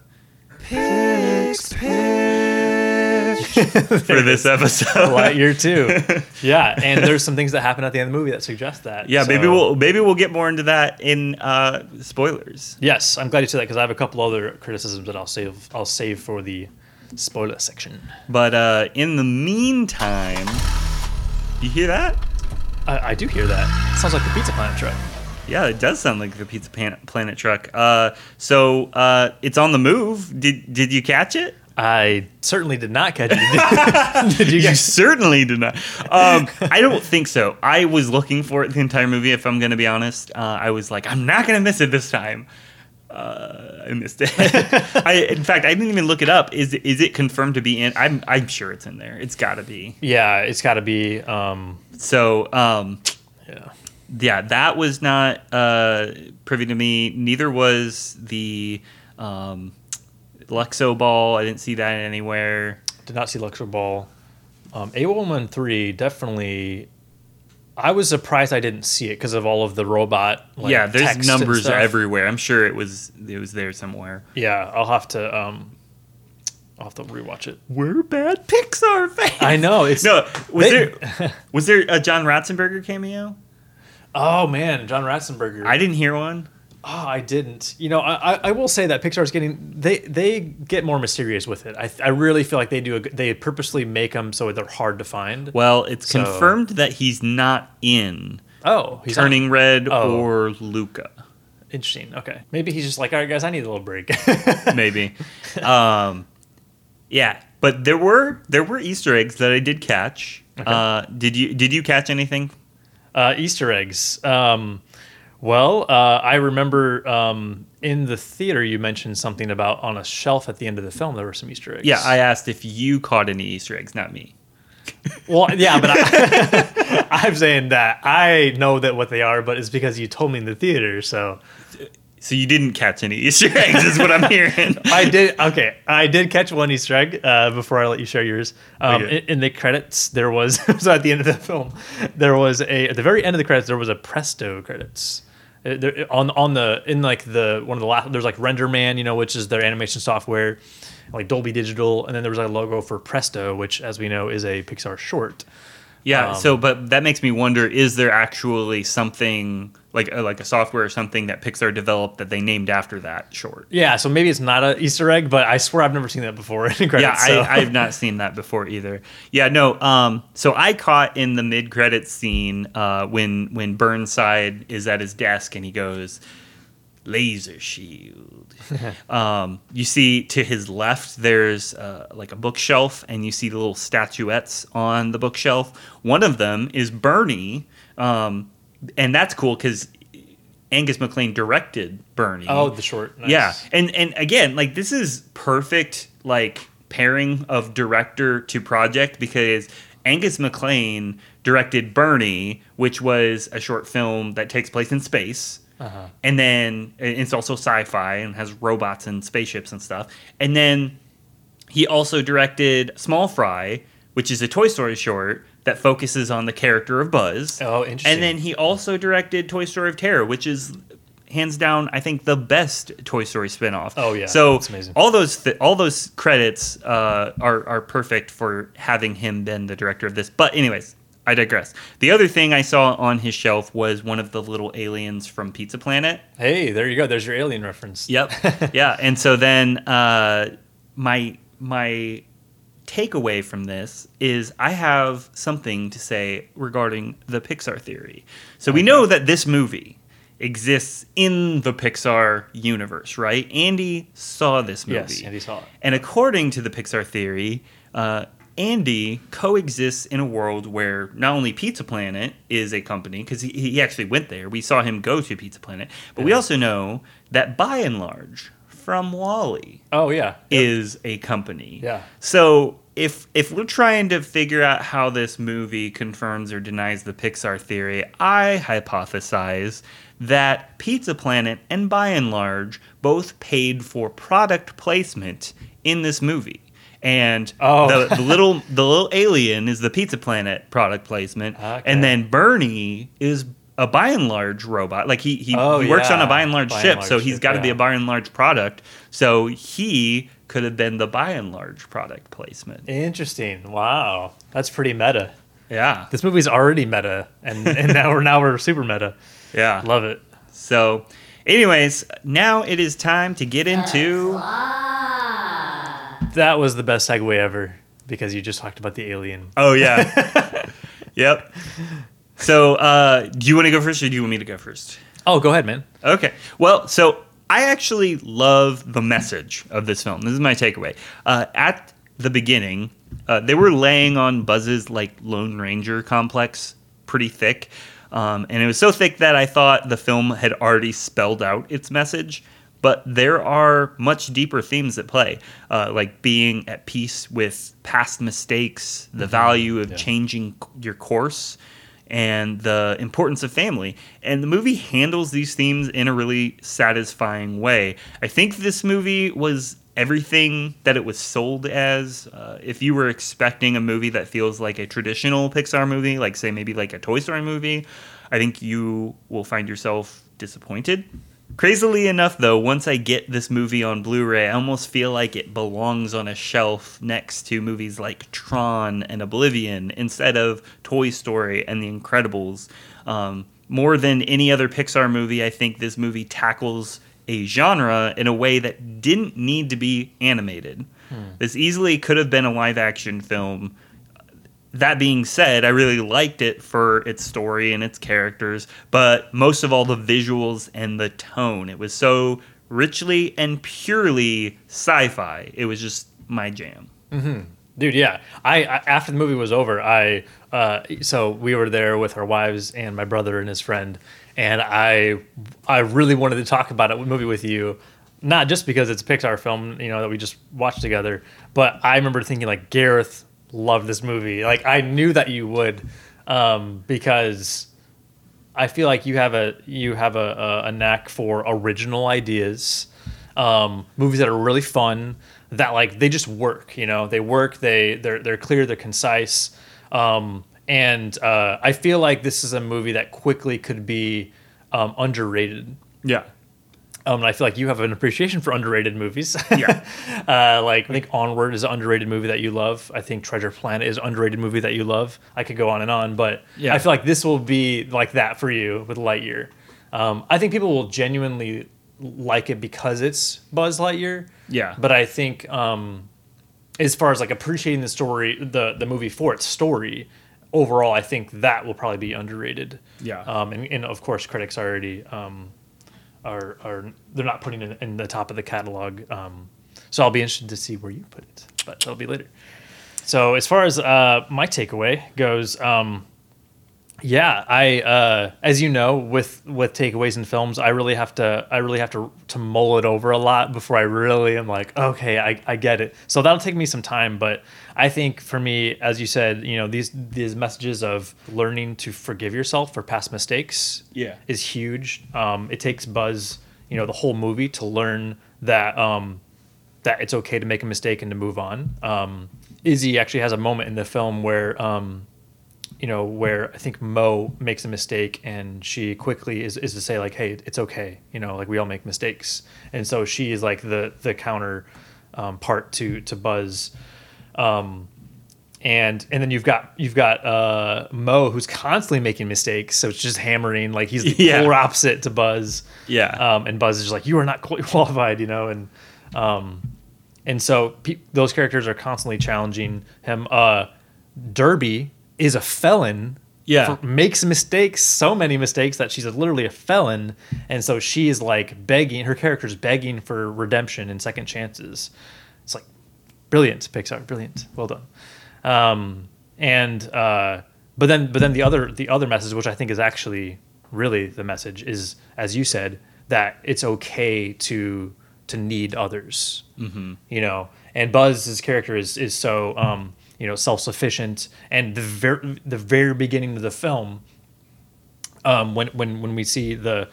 for this episode. Lightyear too. yeah, and there's some things that happen at the end of the movie that suggest that. Yeah, maybe we'll maybe we'll get more into that in uh, spoilers. Yes, I'm glad you said that because I have a couple other criticisms that I'll save. I'll save for the spoiler section. But uh, in the meantime, you hear that? I, I do hear that. Sounds like the Pizza Planet truck. Yeah, it does sound like the Pizza Planet truck. Uh, so uh, it's on the move. Did did you catch it? I certainly did not catch it. Did, you You certainly did not. Um, I don't think so. I was looking for it the entire movie. If I'm going to be honest, uh, I was like, I'm not going to miss it this time. Uh, I missed it. I, in fact, I didn't even look it up. Is is it confirmed to be in? I'm I'm sure it's in there. It's got to be. Yeah, it's got to be. Um, So um, yeah. yeah, that was not uh, privy to me. Neither was the um, Luxo ball. I didn't see that anywhere. Did not see Luxo Ball. Um, A113 definitely. I was surprised I didn't see it because of all of the robot. Like, yeah, there's numbers everywhere. I'm sure it was it was there somewhere. Yeah, I'll have to. Um, I'll have to rewatch it. We're bad Pixar fans. I know it's No, was They- there was there a John Ratzenberger cameo? Oh man, John Ratzenberger. I didn't hear one. Oh, I didn't. You know, I, I- will say that Pixar's getting they they get more mysterious with it. I, I really feel like they do a, they purposely make them so they're hard to find. Well, it's So- confirmed that he's not in Oh, he's not- Turning Red Oh. or Luca. interesting. Okay, maybe he's just like, all right, guys, I need a little break. Maybe. um, yeah, but there were there were Easter eggs that I did catch. Uh, did you did you catch anything? uh, Easter eggs. Um, well, uh, I remember um, in the theater you mentioned something about on a shelf at the end of the film there were some Easter eggs. Yeah, I asked if you caught any Easter eggs, not me. Well, yeah, but I, I'm saying that I know that what they are, but it's because you told me in the theater. So So you didn't catch any Easter eggs, is what I'm hearing. I did. Okay, I did catch one Easter egg uh, before I let you share yours. Um, Okay. in, in the credits, there was so at the end of the film, there was a at the very end of the credits there was a Presto credits. Uh, on on the in like the one of the last there's like RenderMan, you know, which is their animation software, like Dolby Digital, and then there was like a logo for Presto, which, as we know, is a Pixar short. Yeah. Um, so, but that makes me wonder: is there actually something like uh, like a software or something that Pixar developed that they named after that short? Yeah, so maybe it's not an Easter egg, but I swear I've never seen that before in credits. Yeah, so. I, I've not seen that before either. Yeah, no. Um, so I caught in the mid credit scene uh, when when Burnside is at his desk and he goes, "Laser shield." um, you see to his left there's uh, like a bookshelf, and you see the little statuettes on the bookshelf. One of them is BURN-E, um, and that's cool because Angus MacLane directed BURN-E. oh, the short. Nice. Yeah, and and again, like this is perfect like pairing of director to project because Angus MacLane directed BURN-E, which was a short film that takes place in space. Uh-huh. And then and it's also sci-fi and has robots and spaceships and stuff. And then he also directed Small Fry, which is a Toy Story short that focuses on the character of Buzz. Oh, interesting. And then he also directed Toy Story of Terror, which is hands down, I think, the best Toy Story spinoff. Oh, yeah. So all those th- all those credits uh, are are perfect for having him been the director of this. But anyways. I digress. The other thing I saw on his shelf was one of the little aliens from Pizza Planet. Hey, there you go. There's your alien reference. Yep. yeah. And so then uh, my my takeaway from this is I have something to say regarding the Pixar theory. So we know that this movie exists in the Pixar universe, right? Andy saw this movie. Yes, Andy saw it. And according to the Pixar theory, uh, Andy coexists in a world where not only Pizza Planet is a company, because he, he actually went there. We saw him go to Pizza Planet. But we also know that Buy n Large, from WALL-E, Oh yeah. is a company. Yeah. So if if we're trying to figure out how this movie confirms or denies the Pixar theory, I hypothesize that Pizza Planet and Buy n Large both paid for product placement in this movie. And Oh. the, the little the little alien is the Pizza Planet product placement, Okay. and then BURN-E is a Buy n Large robot. Like he he, Oh, he works on a Buy n Large By and ship, large so he's got to be a Buy n Large product. So he could have been the Buy n Large product placement. Interesting. Wow. That's pretty meta. Yeah, This movie's already meta, and, and now we're now we're super meta. yeah. Love it. So, anyways, now it is time to get into. That was the best segue ever because you just talked about the alien. Oh yeah, yep. So, uh, do you want to go first, or do you want me to go first? Oh, go ahead, man. Okay. Well, so I actually love the message of this film. This is my takeaway. Uh, at the beginning, uh, they were laying on Buzz's like Lone Ranger complex pretty thick, um, and it was so thick that I thought the film had already spelled out its message. But there are much deeper themes at play, uh, like being at peace with past mistakes, the value of Yeah. changing your course, and the importance of family. And the movie handles these themes in a really satisfying way. I think this movie was everything that it was sold as. Uh, if you were expecting a movie that feels like a traditional Pixar movie, like say maybe like a Toy Story movie, I think you will find yourself disappointed. Crazily enough, though, once I get this movie on Blu ray, I almost feel like it belongs on a shelf next to movies like Tron and Oblivion instead of Toy Story and The Incredibles. Um, more than any other Pixar movie, I think this movie tackles a genre in a way that didn't need to be animated. This easily could have been a live action film that being said, I really liked it for its story and its characters, but most of all the visuals and the tone. It was so richly and purely sci-fi. It was just my jam. Dude, yeah. I, I after the movie was over, I uh, so we were there with our wives and my brother and his friend, and I I really wanted to talk about it movie with you, not just because it's a Pixar film, you know, that we just watched together, but I remember thinking like Gareth loved this movie. Like I knew that you would, um, because I feel like you have a you have a, a, a knack for original ideas, um, movies that are really fun, that like they just work. You know, they work. They they're they're clear. They're concise. Um, and uh, I feel like this is a movie that quickly could be um, underrated. Yeah. Um, and I feel like you have an appreciation for underrated movies. Yeah. uh, like I think Onward is an underrated movie that you love. I think Treasure Planet is an underrated movie that you love. I could go on and on, but Yeah. I feel like this will be like that for you with Lightyear. Um, I think people will genuinely like it because it's Buzz Lightyear. Yeah. But I think um, as far as like appreciating the story, the the movie for its story, overall, I think that will probably be underrated. Yeah. Um, and, and of course, critics already um, are are they're not putting it in the top of the catalog. Um, so I'll be interested to see where you put it, but that'll be later. So as far as uh, my takeaway goes, um, yeah, I uh, as you know with with takeaways in films, I really have to I really have to to mull it over a lot before I really am like, okay, I, I get it. So that'll take me some time, but I think for me, as you said, you know, these these messages of learning to forgive yourself for past mistakes Yeah. is huge. Um, it takes Buzz, you know, the whole movie to learn that um, that it's okay to make a mistake and to move on. Um, Izzy actually has a moment in the film where, um, you know, where I think Mo makes a mistake and she quickly is, is to say like, "Hey, it's okay," you know, like we all make mistakes, and so she is like the the counter um, part to to Buzz. Um, and and then you've got you've got uh, Mo who's constantly making mistakes, so it's just hammering like he's the Yeah. polar opposite to Buzz. Yeah. Um, and Buzz is just like, you are not quali- qualified, you know, and um, and so pe- those characters are constantly challenging him. Uh, Darby is a felon. Yeah. for- makes mistakes, so many mistakes that she's literally a felon, and so she is like begging. Her character's begging for redemption and second chances. It's like brilliant, Pixar, brilliant, well done. Um, and uh, but then but then the other the other message, which I think is actually really the message, is as you said that it's okay to to need others. Mm-hmm. You know, and Buzz's character is is so um, you know self sufficient, and the very the very beginning of the film, um, when when when we see the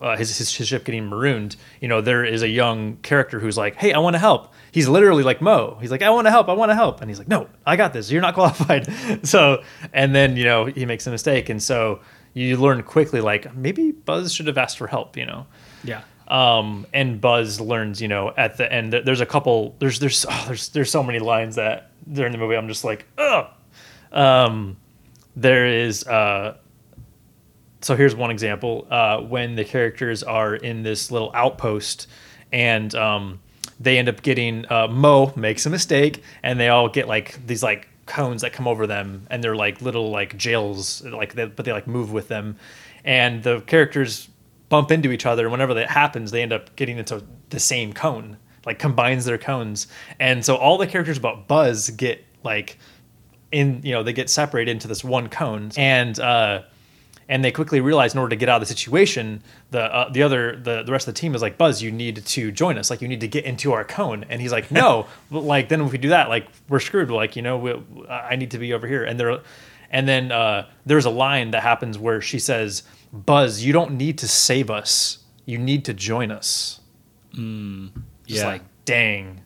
uh, his, his his ship getting marooned, you know, there is a young character who's like, "Hey, I want to help." He's literally like Mo. He's like, "I want to help. I want to help," and he's like, "No, I got this. You're not qualified." so, and then you know he makes a mistake, and so you learn quickly, like maybe Buzz should have asked for help. You know, Yeah. um, and Buzz learns, you know, at the end. There's a couple. There's there's oh, there's there's so many lines that during the movie I'm just like, ugh. Um, there is. Uh, so here's one example. Uh, when the characters are in this little outpost, and um, they end up getting uh, Mo makes a mistake, and they all get like these like cones that come over them, and they're like little like jails, like they, but they like move with them, and the characters bump into each other, and whenever that happens, they end up getting into the same cone, like combines their cones, and so all the characters but Buzz get like in you know they get separated into this one cone. And uh and they quickly realize in order to get out of the situation the uh, the other the, the rest of the team is like buzz you need to join us. Like you need to get into our cone. And he's like no but like then if we do that like we're screwed. Like you know we, i need to be over here. And there and then uh there's a line that happens where she says buzz you don't need to save us. You need to join us just yeah. like dang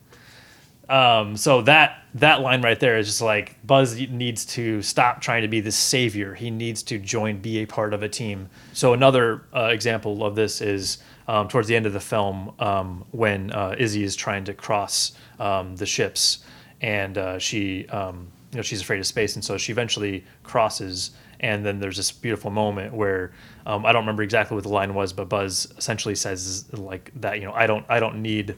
um, so that that line right there is just like Buzz needs to stop trying to be the savior. He needs to join, be a part of a team. So another uh, example of this is um, towards the end of the film um, when uh, Izzy is trying to cross um, the ships, and uh, she um, you know she's afraid of space, and so she eventually crosses. And then there's this beautiful moment where um, I don't remember exactly what the line was, but Buzz essentially says like that you know I don't I don't need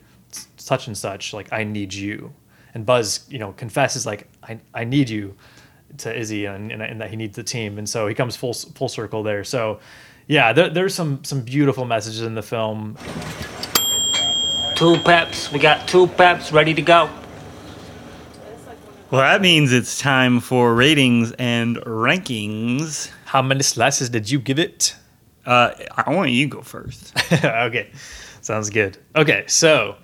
such and such like i need you and buzz you know confesses like i, I need you to izzy and, and, and that he needs the team and so he comes full full circle there so yeah there, there's some some beautiful messages in the film Two peps. We got two peps ready to go. Well, that means it's time for ratings and rankings. how many slices did you give it Uh, I want you to go first. okay sounds good okay so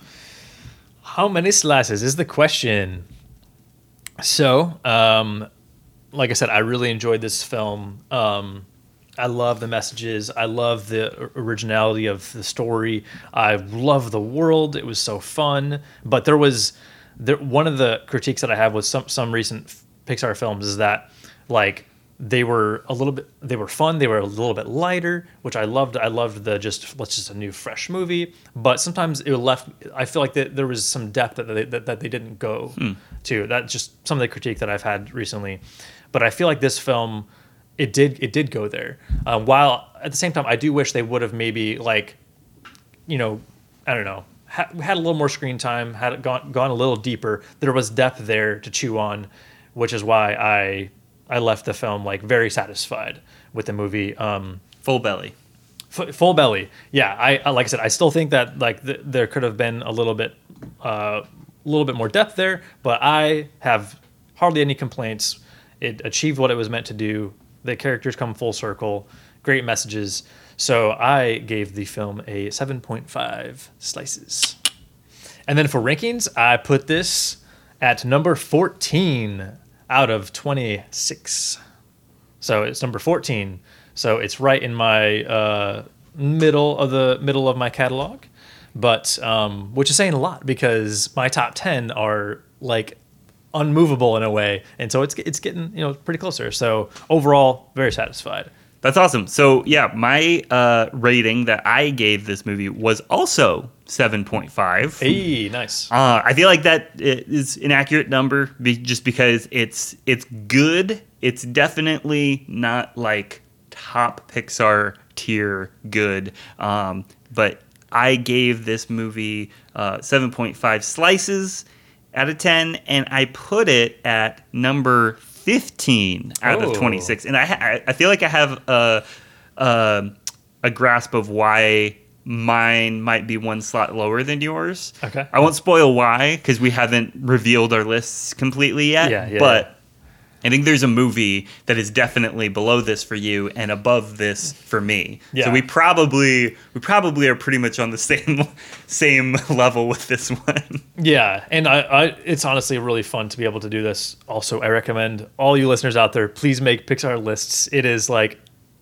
how many slices is the question? So um like i said i really enjoyed this film. Um i love the messages. I love the originality of the story. I love the world. It was so fun. But there was there one of the critiques that i have with some some recent pixar films is that like they were a little bit they were fun they were a little bit lighter which i loved. I loved the just let's just a new fresh movie. But sometimes it left i feel like that there was some depth that they, that, that they didn't go to. That's just some of the critique that i've had recently. But i feel like this film it did it did go there. Um, while at the same time i do wish they would have maybe like you know, I don't know, ha- had a little more screen time, had gone gone a little deeper. There was depth there to chew on, which is why I I left the film like very satisfied with the movie. Um, Full belly. F- full belly, yeah. I like I said, I still think that like th- there could have been a little bit, uh, a little bit more depth there, but I have hardly any complaints. It achieved what it was meant to do. The characters come full circle, great messages. So I gave the film a seven point five slices. And then for rankings, I put this at number fourteen out of twenty six. So it's number 14. So it's right in my uh, middle of the middle of my catalog, but um, which is saying a lot because my top 10 are like unmovable in a way, and so it's it's getting you know pretty closer. So overall, very satisfied. That's awesome. So yeah, my uh, rating that I gave this movie was also seven point five. Hey, nice. Uh, I feel like that is an accurate number, be, just because it's it's good. It's definitely not like top Pixar tier good, um, but I gave this movie uh, seven point five slices out of ten, and I put it at number fifteen out Oh. of twenty six. And I, I feel like I have a. a a grasp of why mine might be one slot lower than yours. Okay. I won't spoil why because we haven't revealed our lists completely yet. Yeah, yeah, but I think there's a movie that is definitely below this for you and above this for me. Yeah. So we probably we probably are pretty much on the same same level with this one. Yeah, and I, I, it's honestly really fun to be able to do this. Also, I recommend all you listeners out there, please make Pixar lists. It is like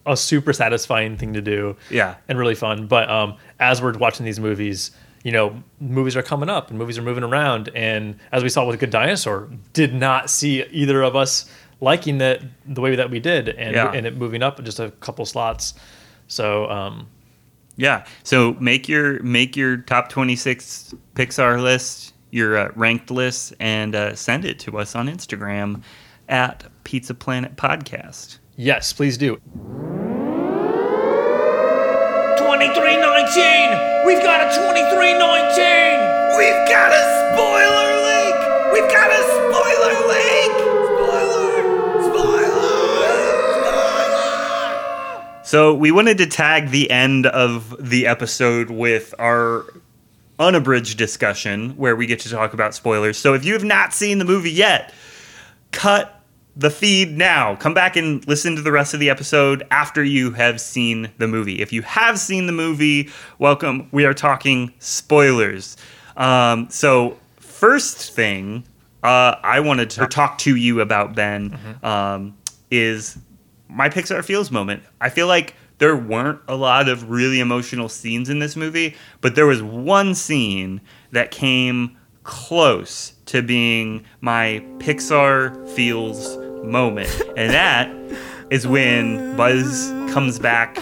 a super satisfying thing to do. Yeah. and really fun. But um, as we're watching these movies, you know, movies are coming up and movies are moving around. And as we saw with Good Dinosaur, did not see either of us liking that the way that we did, and Yeah. and it moving up just a couple slots. So um, Yeah. So make your make your top 26 Pixar list, your uh, ranked list, and uh, send it to us on Instagram at Pizza Planet Podcast. yes, please do. 2319! We've got a 2319! We've got a spoiler leak. We've got a spoiler leak. Spoiler. Spoiler. So we wanted to tag the end of the episode with our unabridged discussion where we get to talk about spoilers. So if you have not seen the movie yet, cut the feed now. Come back and listen to the rest of the episode after you have seen the movie. If you have seen the movie, welcome. We are talking spoilers. Um, so, first thing uh, I wanted to talk to you about, Ben, um, is my Pixar feels moment. I feel like there weren't a lot of really emotional scenes in this movie, but there was one scene that came close to being my Pixar feels moment. And that is when Buzz comes back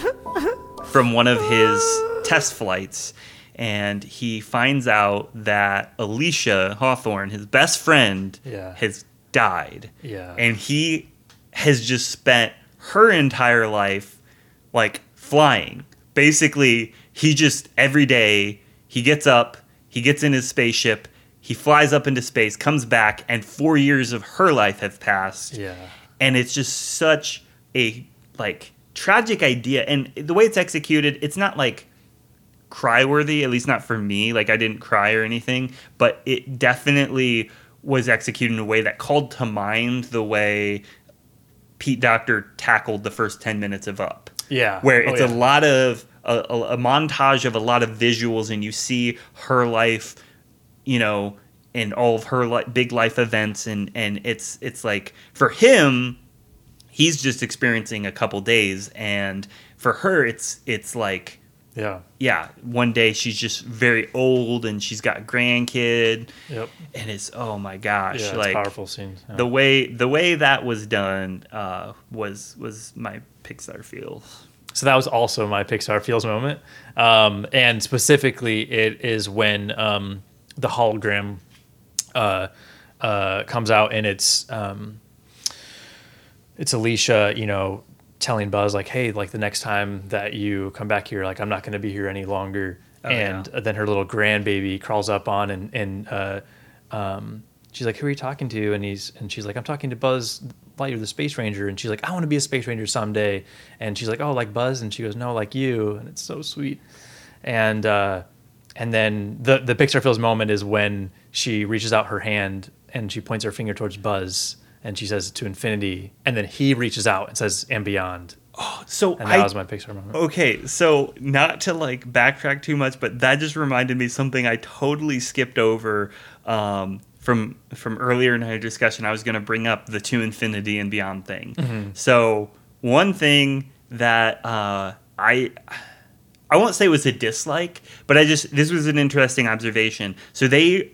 from one of his test flights and he finds out that Alisha Hawthorne, his best friend, Yeah. has died. Yeah. And he has just spent her entire life like flying. Basically, he just every day he gets up, he gets in his spaceship, he flies up into space, comes back, and four years of her life have passed Yeah. and it's just such a like tragic idea and the way it's executed it's not like cry worthy at least not for me like i didn't cry or anything but it definitely was executed in a way that called to mind the way Pete Docter tackled the first 10 minutes of up Yeah. where Oh, it's yeah. a lot of a, a montage of a lot of visuals and you see her life you know and all of her li- big life events and and it's it's like for him he's just experiencing a couple days and for her it's it's like Yeah. yeah one day she's just very old and she's got a grandkid Yep. and it's oh my gosh Yeah. Like powerful scenes. Yeah. the way the way that was done uh, was was my Pixar feels. So that was also my Pixar feels moment, um, and specifically, it is when um, the hologram uh, uh, comes out, and it's um, it's Alisha, you know, telling Buzz like, "Hey, like the next time that you come back here, like I'm not going to be here any longer." Oh, and then her little grandbaby crawls up on and and uh, um, she's like, "Who are you talking to?" And he's and she's like, "I'm talking to Buzz Lightyear, the space ranger." And she's like, "I want to be a space ranger someday." And she's like, "Oh, like Buzz?" And she goes, "No, like you." And it's so sweet. And uh, and then the the Pixar feels moment is when she reaches out her hand and she points her finger towards Buzz and she says to infinity, and then he reaches out and says and beyond. Oh, So And that I was my Pixar moment. okay. So not to like backtrack too much, but that just reminded me something I totally skipped over um, from from earlier in our discussion. I was going to bring up the to infinity and beyond thing. Mm-hmm. So one thing that uh, I I won't say it was a dislike, but I just this was an interesting observation. So they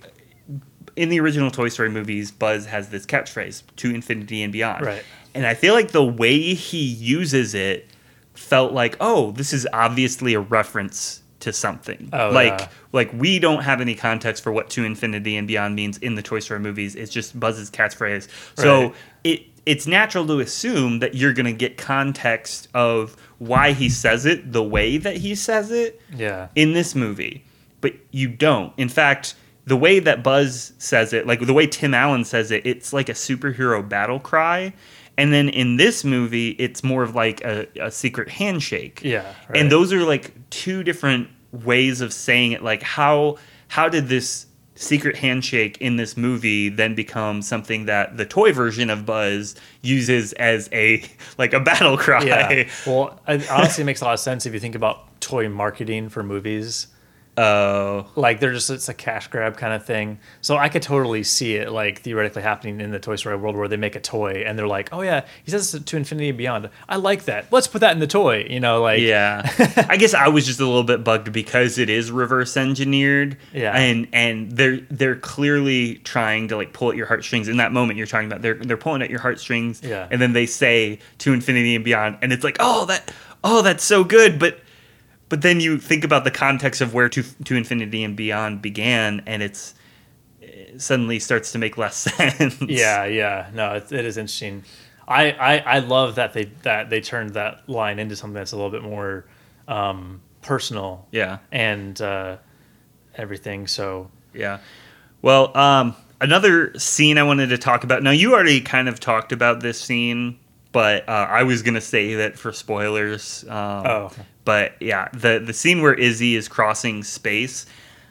in the original Toy Story movies, Buzz has this catchphrase to infinity and beyond. Right. And I feel like the way he uses it felt like, oh, this is obviously a reference to something. Oh, like yeah. like we don't have any context for what to infinity and beyond means in the Toy Story movies. It's just Buzz's catchphrase. So Right. it it's natural to assume that you're going to get context of why he says it the way that he says it Yeah. in this movie, but you don't. In fact, the way that Buzz says it, like the way Tim Allen says it, it's like a superhero battle cry. And then in this movie, it's more of like a, a secret handshake. Yeah, right. And those are like two different ways of saying it. Like how how did this secret handshake in this movie then becomes something that the toy version of Buzz uses as a like a battle cry. Yeah. Well, it honestly makes a lot of sense if you think about toy marketing for movies. Oh, Like they're just it's a cash grab kind of thing. So I could totally see it like theoretically happening in the Toy Story world where they make a toy and they're like, "Oh yeah, he says to infinity and beyond. I like that. Let's put that in the toy." You know, like yeah. I guess I was just a little bit bugged because it is reverse engineered. Yeah. And and they're they're clearly trying to like pull at your heartstrings. In that moment you're talking about, they're they're pulling at your heartstrings. Yeah. And then they say to infinity and beyond, and it's like, oh that oh that's so good, but but then you think about the context of where to to infinity and beyond began, and it's it suddenly starts to make less sense. Yeah, yeah. No, it, it is interesting. I, I I love that they that they turned that line into something that's a little bit more um, personal. Yeah. And uh, everything. So Yeah. Well, um, another scene I wanted to talk about. Now, you already kind of talked about this scene, but uh, I was gonna say that for spoilers. Um, Oh. But yeah, the the scene where Izzy is crossing space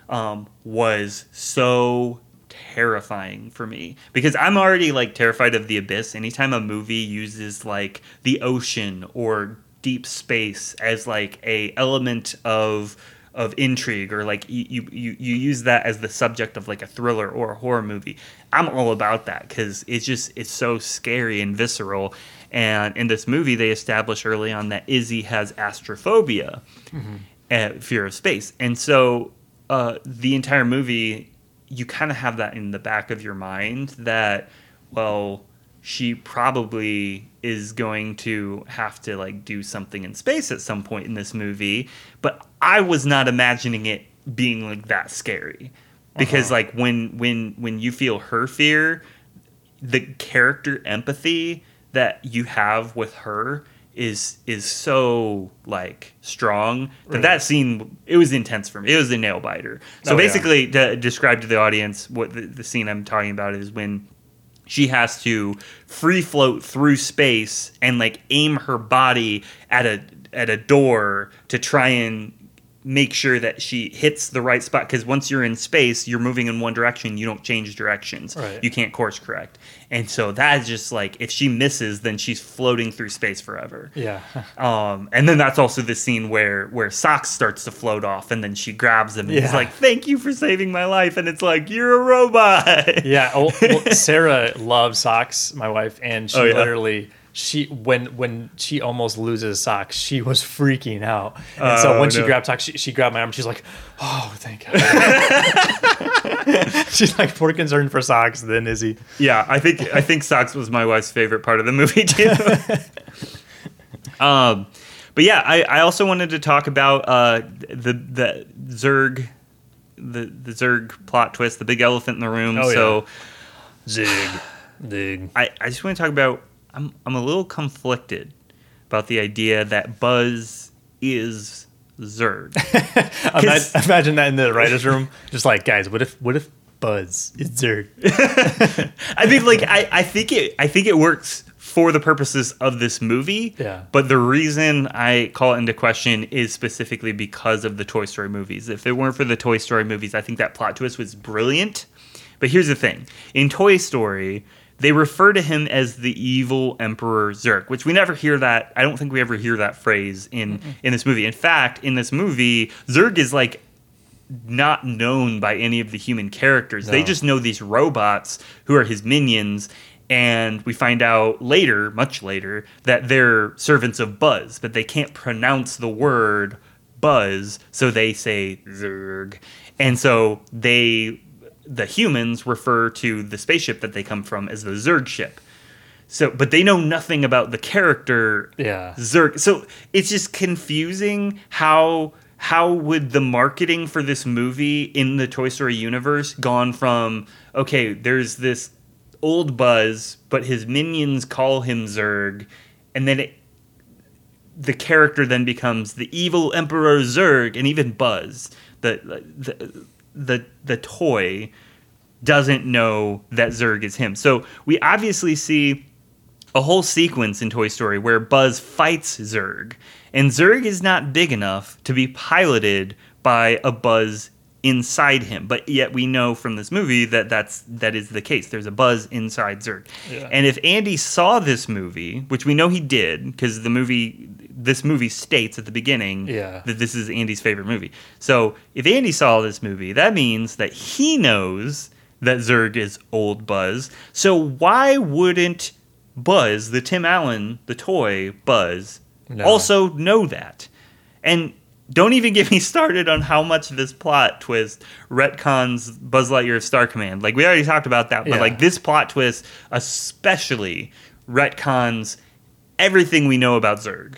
um, was so terrifying for me because I'm already like terrified of the abyss. Anytime a movie uses like the ocean or deep space as like a element of of intrigue or like you, you you you use that as the subject of like a thriller or a horror movie i'm all about that because it's just it's so scary and visceral and in this movie they establish early on that izzy has astrophobia and fear of space. And so uh, the entire movie you kind of have that in the back of your mind that well she probably is going to have to like do something in space at some point in this movie. But i was not imagining it being like that scary. Because uh-huh. like when when when you feel her fear the character empathy that you have with her is is so like strong that Right. that scene it was intense for me it was a nail biter so Oh, yeah. basically to describe to the audience what the, the scene i'm talking about is when she has to free float through space and like aim her body at a at a door to try and make sure that she hits the right spot because once you're in space you're moving in one direction you don't change directions Right. you can't course correct and so that is just like if she misses then she's floating through space forever yeah, um, and then that's also the scene where where Sox starts to float off, and then she grabs him and he's like, "Thank you for saving my life." And it's like, "You're a robot." yeah. Oh, well, Sarah loves Sox, my wife, and she Oh, yeah? literally she when when she almost loses Sox, she was freaking out. And so Oh, when she grabbed Sox, she, she grabbed my arm. She's like, "Oh, thank God." she's like more concerned for Sox than Izzy. Yeah, I think I think Sox was my wife's favorite part of the movie too. um, but yeah, I, I also wanted to talk about uh, the the Zurg, the the Zurg plot twist, the big elephant in the room. Oh, yeah. so Zig, zig. I, I just want to talk about I'm I'm a little conflicted about the idea that Buzz is Zurg. Imagine, imagine that in the writers' room. Just like, guys, what if what if Buzz is Zurg? I mean, like I, I think it I think it works for the purposes of this movie. Yeah. But the reason I call it into question is specifically because of the Toy Story movies. If it weren't for the Toy Story movies, I think that plot twist was brilliant. But here's the thing: in Toy Story, they refer to him as the evil Emperor Zurg, which we never hear that. I don't think we ever hear that phrase in in this movie. In fact, in this movie, Zurg is like not known by any of the human characters. They just know these robots who are his minions. And we find out later, much later, that they're servants of Buzz, but they can't pronounce the word Buzz, so they say Zurg. And so they, the humans, refer to the spaceship that they come from as the Zurg ship. So, but they know nothing about the character Yeah. Zurg. So it's just confusing how how would the marketing for this movie in the Toy Story universe gone from okay, there's this old Buzz, but his minions call him Zurg, and then it, the character then becomes the evil Emperor Zurg, and even Buzz, the the the, the toy doesn't know that Zurg is him. So we obviously see a whole sequence in Toy Story where Buzz fights Zurg, and Zurg is not big enough to be piloted by a Buzz inside him. But yet we know from this movie that that's that is the case. There's a buzz inside Zurg. Yeah. And if Andy saw this movie, which we know he did because the movie this movie states at the beginning Yeah. that this is Andy's favorite movie. So if Andy saw this movie, that means that he knows that Zurg is old Buzz. So why wouldn't Buzz, the Tim Allen, the toy Buzz, No. also know that? And don't even get me started on how much this plot twist retcons Buzz Lightyear of Star Command. Like we already talked about that, but Yeah. like this plot twist especially retcons everything we know about Zurg.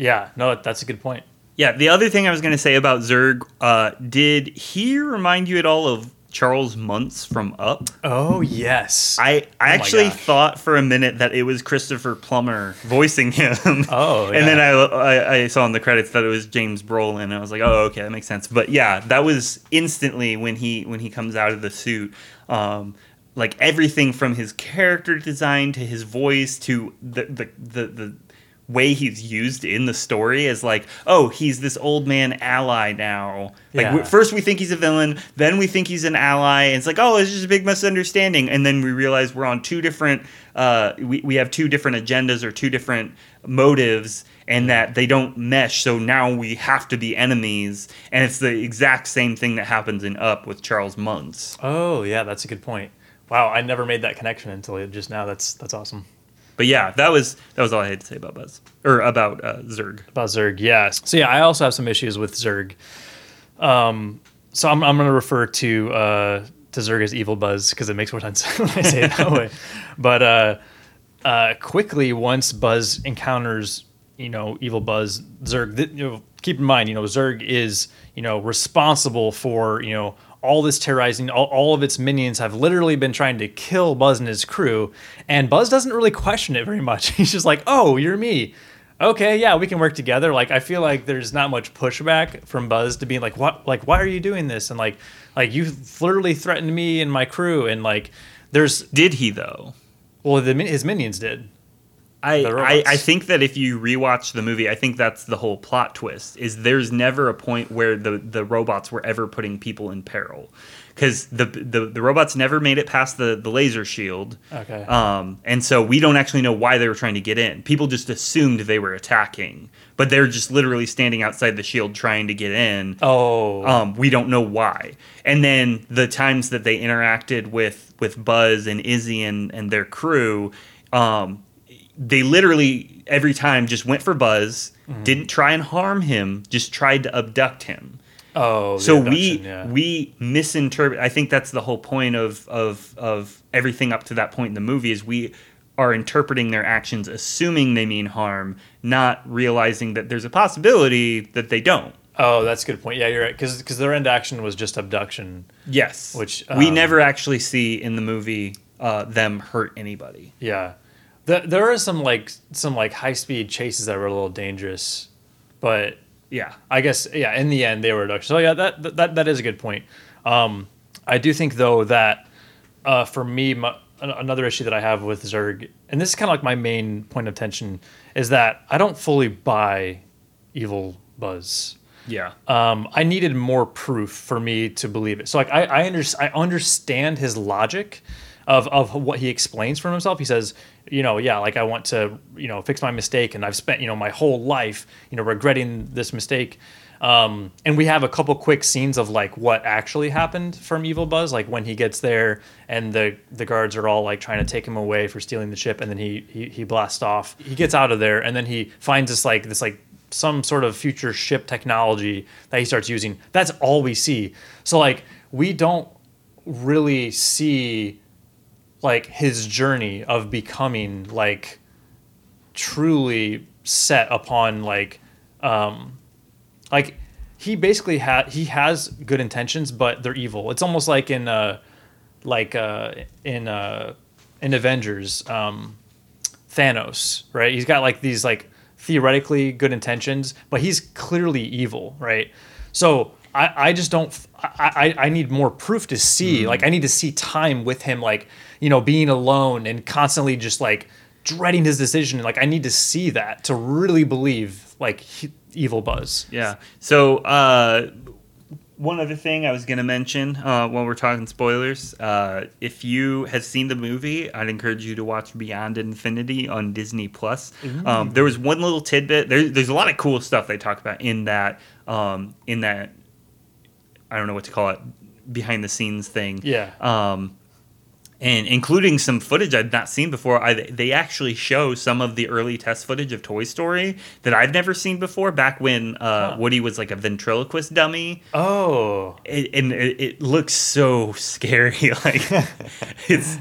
Yeah, no, that's a good point. Yeah, the other thing I was going to say about Zurg, uh, did he remind you at all of Charles Muntz from Up? Oh yes. I, I Oh actually gosh. thought for a minute that it was Christopher Plummer voicing him. Oh, and then. I, I, I saw in the credits that it was James Brolin, and I was like, oh, okay, that makes sense. But yeah, that was instantly when he when he comes out of the suit. Um, like everything from his character design to his voice to the the, the, the way he's used in the story is like oh he's this old man ally now like Yeah. we- first we think he's a villain then we think he's an ally and it's like oh it's just a big misunderstanding and then we realize we're on two different uh, we, we have two different agendas or two different motives and that they don't mesh so now we have to be enemies and it's the exact same thing that happens in up with charles muntz oh yeah, that's a good point. Wow, I never made that connection until just now. That's that's awesome. But yeah that was that was all i had to say about buzz or about uh, zurg About Zurg, yes. So yeah, I also have some issues with Zurg. Um, so I'm I'm gonna refer to uh to Zurg as Evil Buzz because it makes more sense when I say it that way. But uh, uh, quickly once Buzz encounters you know Evil Buzz, Zurg. Th- you know, keep in mind, you know Zurg is you know responsible for you know all this terrorizing. All, all of its minions have literally been trying to kill Buzz and his crew, and Buzz doesn't really question it very much. He's just like, "Oh, you're me." okay, yeah, we can work together. Like I feel like there's not much pushback from Buzz to being like, what, like why are you doing this? And like, like you literally threatened me and my crew, and like, there's did he though well, the his minions did. I, I. I think that if you rewatch the movie, I think that's the whole plot twist. Is there's never a point where the, the robots were ever putting people in peril, because the, the the robots never made it past the, the laser shield. Okay. Um, and so we don't actually know why they were trying to get in. People just assumed they were attacking, but they're just literally standing outside the shield trying to get in. Oh, Um, we don't know why. And then the times that they interacted with with Buzz and Izzy and, and their crew, um, they literally every time just went for Buzz, Mm-hmm. didn't try and harm him, just tried to abduct him. oh. So we yeah. we misinterpret. I think that's the whole point of of of everything up to that point in the movie is we are interpreting their actions, assuming they mean harm, not realizing that there's a possibility that they don't. Oh, that's a good point. Yeah, you're right. Because because their end action was just abduction. Yes, Which, we um, never actually see in the movie uh, them hurt anybody. Yeah, the, there are some like some like high speed chases that were a little dangerous, but Yeah, I guess yeah. In the end, they were reduction. So yeah, that that that is a good point. Um, I do think though that uh, for me, my, another issue that I have with Zurg, and this is kind of like my main point of tension, is that I don't fully buy Evil Buzz. yeah, Um, I needed more proof for me to believe it. So like I I, under, I understand his logic of of what he explains for himself. He says, you know, yeah, like I want to, you know, fix my mistake and I've spent, you know, my whole life, you know, regretting this mistake. Um, and we have a couple quick scenes of like what actually happened from Evil Buzz, like when he gets there and the the guards are all like trying to take him away for stealing the ship, and then he he, he blasts off. He gets out of there, and then he finds this like this like some sort of future ship technology that he starts using. That's all we see. So like we don't really see like his journey of becoming like truly set upon like um like he basically had he has good intentions but they're evil. It's almost like in uh like uh in uh in avengers um thanos right? He's got like these like theoretically good intentions but he's clearly evil right? So i i just don't i i, I need more proof to see like i need to see time with him like you know being alone and constantly just like dreading his decision like i need to see that to really believe like he, evil buzz yeah. So uh, one other thing I was going to mention uh, while we're talking spoilers. Uh, if you have seen the movie, I'd encourage you to watch Beyond Infinity on Disney Plus. Um, there was one little tidbit. There, there's a lot of cool stuff they talk about in that. Um, in that, I don't know what to call it, behind the scenes thing. Yeah. Um, and including some footage I'd not seen before. I, they actually show some of the early test footage of Toy Story that I've never seen before. Back when uh, Huh. Woody was like a ventriloquist dummy, Oh, it, and it, it looks so scary. like it's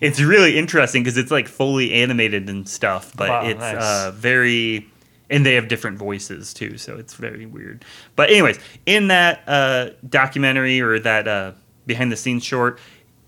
it's really interesting because it's like fully animated and stuff, but Wow, it's nice. uh, very and they have different voices too, so it's very weird. But anyways, in that uh, documentary or that uh, behind the scenes short.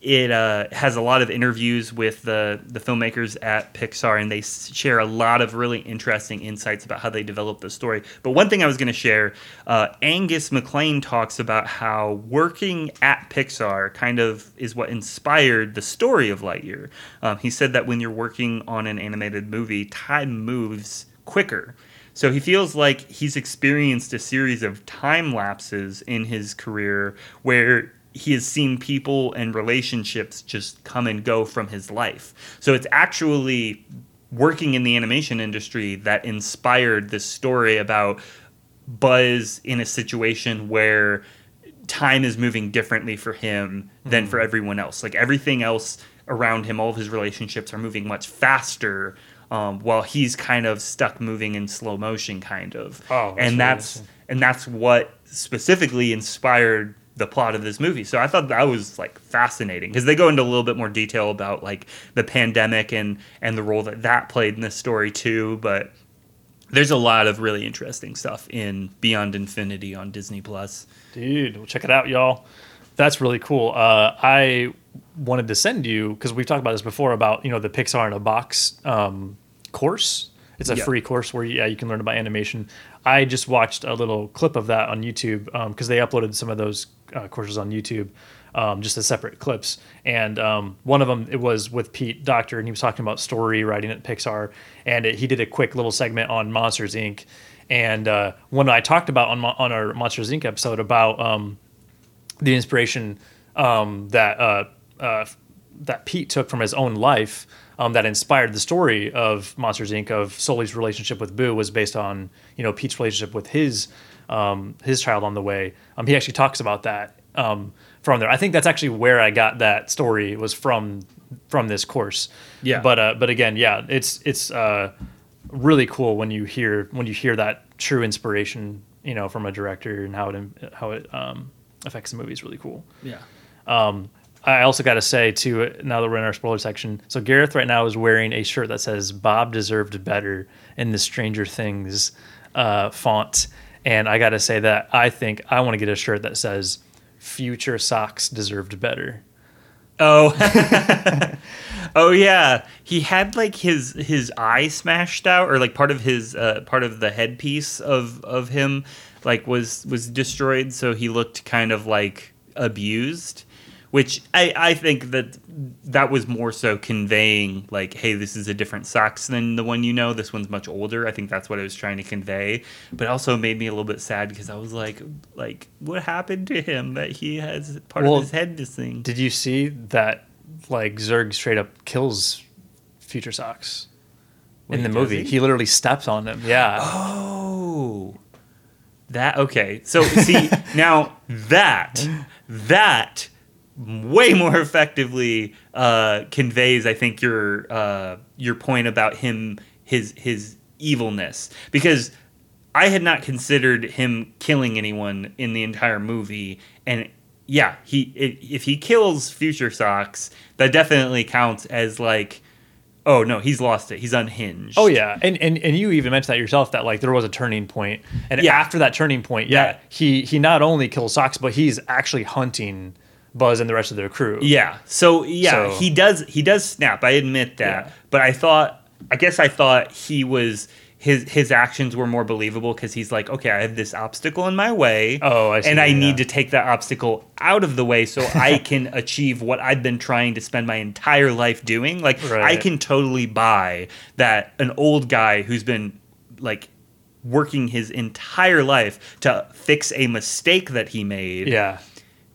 It uh, has a lot of interviews with the, the filmmakers at Pixar, and they share a lot of really interesting insights about how they developed the story. But one thing I was going to share uh, Angus MacLane talks about how working at Pixar kind of is what inspired the story of Lightyear. Um, he said that when you're working on an animated movie, time moves quicker. So he feels like he's experienced a series of time lapses in his career where he has seen people and relationships just come and go from his life. So it's actually working in the animation industry that inspired this story about Buzz in a situation where time is moving differently for him than hmm. for everyone else. Like everything else around him, all of his relationships are moving much faster, um, while he's kind of stuck moving in slow motion, kind of. Oh, that's and that's and that's what specifically inspired the plot of this movie. So I thought that was like fascinating because they go into a little bit more detail about like the pandemic and and the role that that played in this story too, but there's a lot of really interesting stuff in Beyond Infinity on Disney Plus. dude, well, check it out, y'all. That's really cool. Uh, I wanted to send you because we've talked about this before about you know the Pixar in a box um, course. It's a free course where yeah you can learn about animation. I just watched a little clip of that on YouTube because they uploaded some of those uh, courses on YouTube, um, just as separate clips. And um, one of them it was with Pete Docter, and he was talking about story writing at Pixar, and it, he did a quick little segment on Monsters Inc. And uh, when I talked about on, on our Monsters Inc. episode about um, the inspiration um, that uh, uh, that Pete took from his own life um, that inspired the story of Monsters Inc. of Sully's relationship with Boo was based on you know Pete's relationship with his um, his child on the way. Um, he actually talks about that um, from there. I think that's actually where I got that story was from from this course. Yeah. But uh, but again, yeah, it's it's uh, really cool when you hear when you hear that true inspiration, you know, from a director and how it how it um, affects the movie is really cool. Yeah. Um, I also got to say too, now that we're in our spoiler section, so Gareth right now is wearing a shirt that says "Bob deserved better" in the Stranger Things uh, font, and I got to say that I think I want to get a shirt that says "Future Sox deserved better." Oh. oh yeah. He had like his his eye smashed out or like part of his uh, part of the headpiece of of him like was was destroyed so he looked kind of like abused which I, I think that that was more so conveying like hey this is a different Sox than the one you know this one's much older i think that's what i was trying to convey but also made me a little bit sad because i was like like what happened to him that he has part Well, of his head missing Did you see that? Like Zurg straight up kills Future Sox in Wait, the movie. he? He? literally steps on him. Yeah. Oh, that okay. So see now that that way more effectively uh, conveys, I think your uh, your point about him his his evilness because I had not considered him killing anyone in the entire movie, and yeah, he i if he kills Future Sox, that definitely counts as like. Oh no, he's lost it. He's unhinged. Oh yeah, and, and and you even mentioned that yourself that like there was a turning point, and Yeah. after that turning point, yeah, Yeah. he he not only kills Sox, but he's actually hunting Buzz and the rest of their crew. Yeah. So yeah, So- he does he does snap. I admit that. Yeah. But I thought I guess I thought he was his his actions were more believable because he's like, okay, I have this obstacle in my way. Oh, I see, And I yeah. need to take that obstacle out of the way so I can achieve what I've been trying to spend my entire life doing. Like I can totally buy that an old guy who's been like working his entire life to fix a mistake that he made Yeah.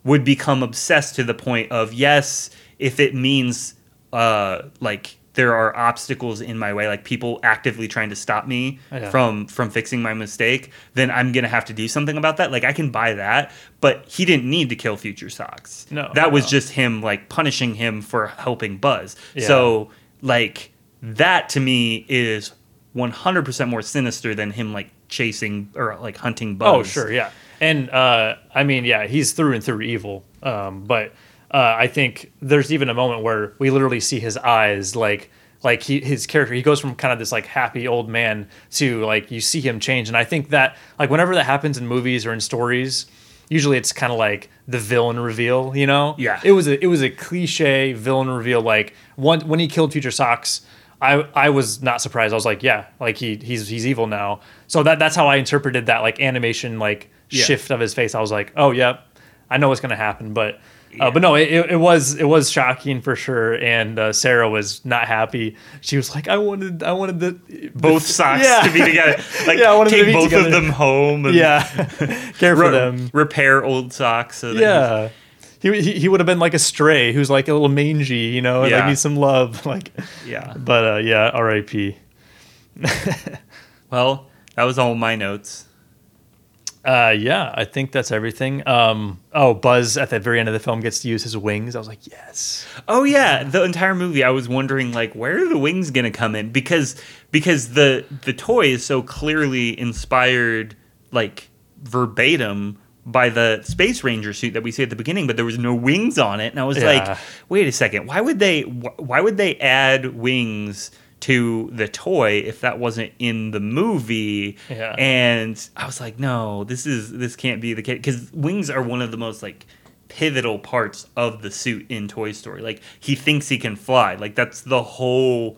Would become obsessed to the point of yes, if it means uh like there are obstacles in my way, like people actively trying to stop me Yeah. from from fixing my mistake, then I'm gonna have to do something about that. Like I can buy that, but he didn't need to kill Future Sox. No, that was no. just him like punishing him for helping Buzz. Yeah. So like that to me is 100% more sinister than him like chasing or like hunting Buzz. Oh, sure, yeah. And uh, I mean, yeah, he's through and through evil. Um, but uh, I think there's even a moment where we literally see his eyes, like, like he, his character, he goes from kind of this like happy old man to like you see him change. And I think that like whenever that happens in movies or in stories, usually it's kind of like the villain reveal, you know? Yeah. It was a it was a cliche villain reveal. Like one when he killed Future Sox. I, I was not surprised. I was like, yeah, like he he's he's evil now. So that that's how I interpreted that like animation like Yeah. shift of his face. I was like, oh yep, I know what's gonna happen. But uh, but no, it, it was it was shocking for sure. And uh, Sarah was not happy. She was like, I wanted I wanted the both Sox Yeah. to be together. Like Yeah, I wanted take both of them home and yeah, care for re- them. repair old Sox. So Yeah. He, he, he would have been like a stray who's like a little mangy, you know, and Yeah. like needs some love. Like, Yeah. But uh, yeah, R.I.P. Well, that was all my notes. Uh, yeah, I think that's everything. Um, oh, Buzz at the very end of the film gets to use his wings. I was like, yes. Oh yeah, the entire movie I was wondering like where are the wings going to come in because because the the toy is so clearly inspired like verbatim by the Space Ranger suit that we see at the beginning but there was no wings on it and I was Yeah. like wait a second why would they why would they add wings to the toy if that wasn't in the movie Yeah. and I was like no this is this can't be the case cuz wings are one of the most like pivotal parts of the suit in Toy Story. Like he thinks he can fly. Like that's the whole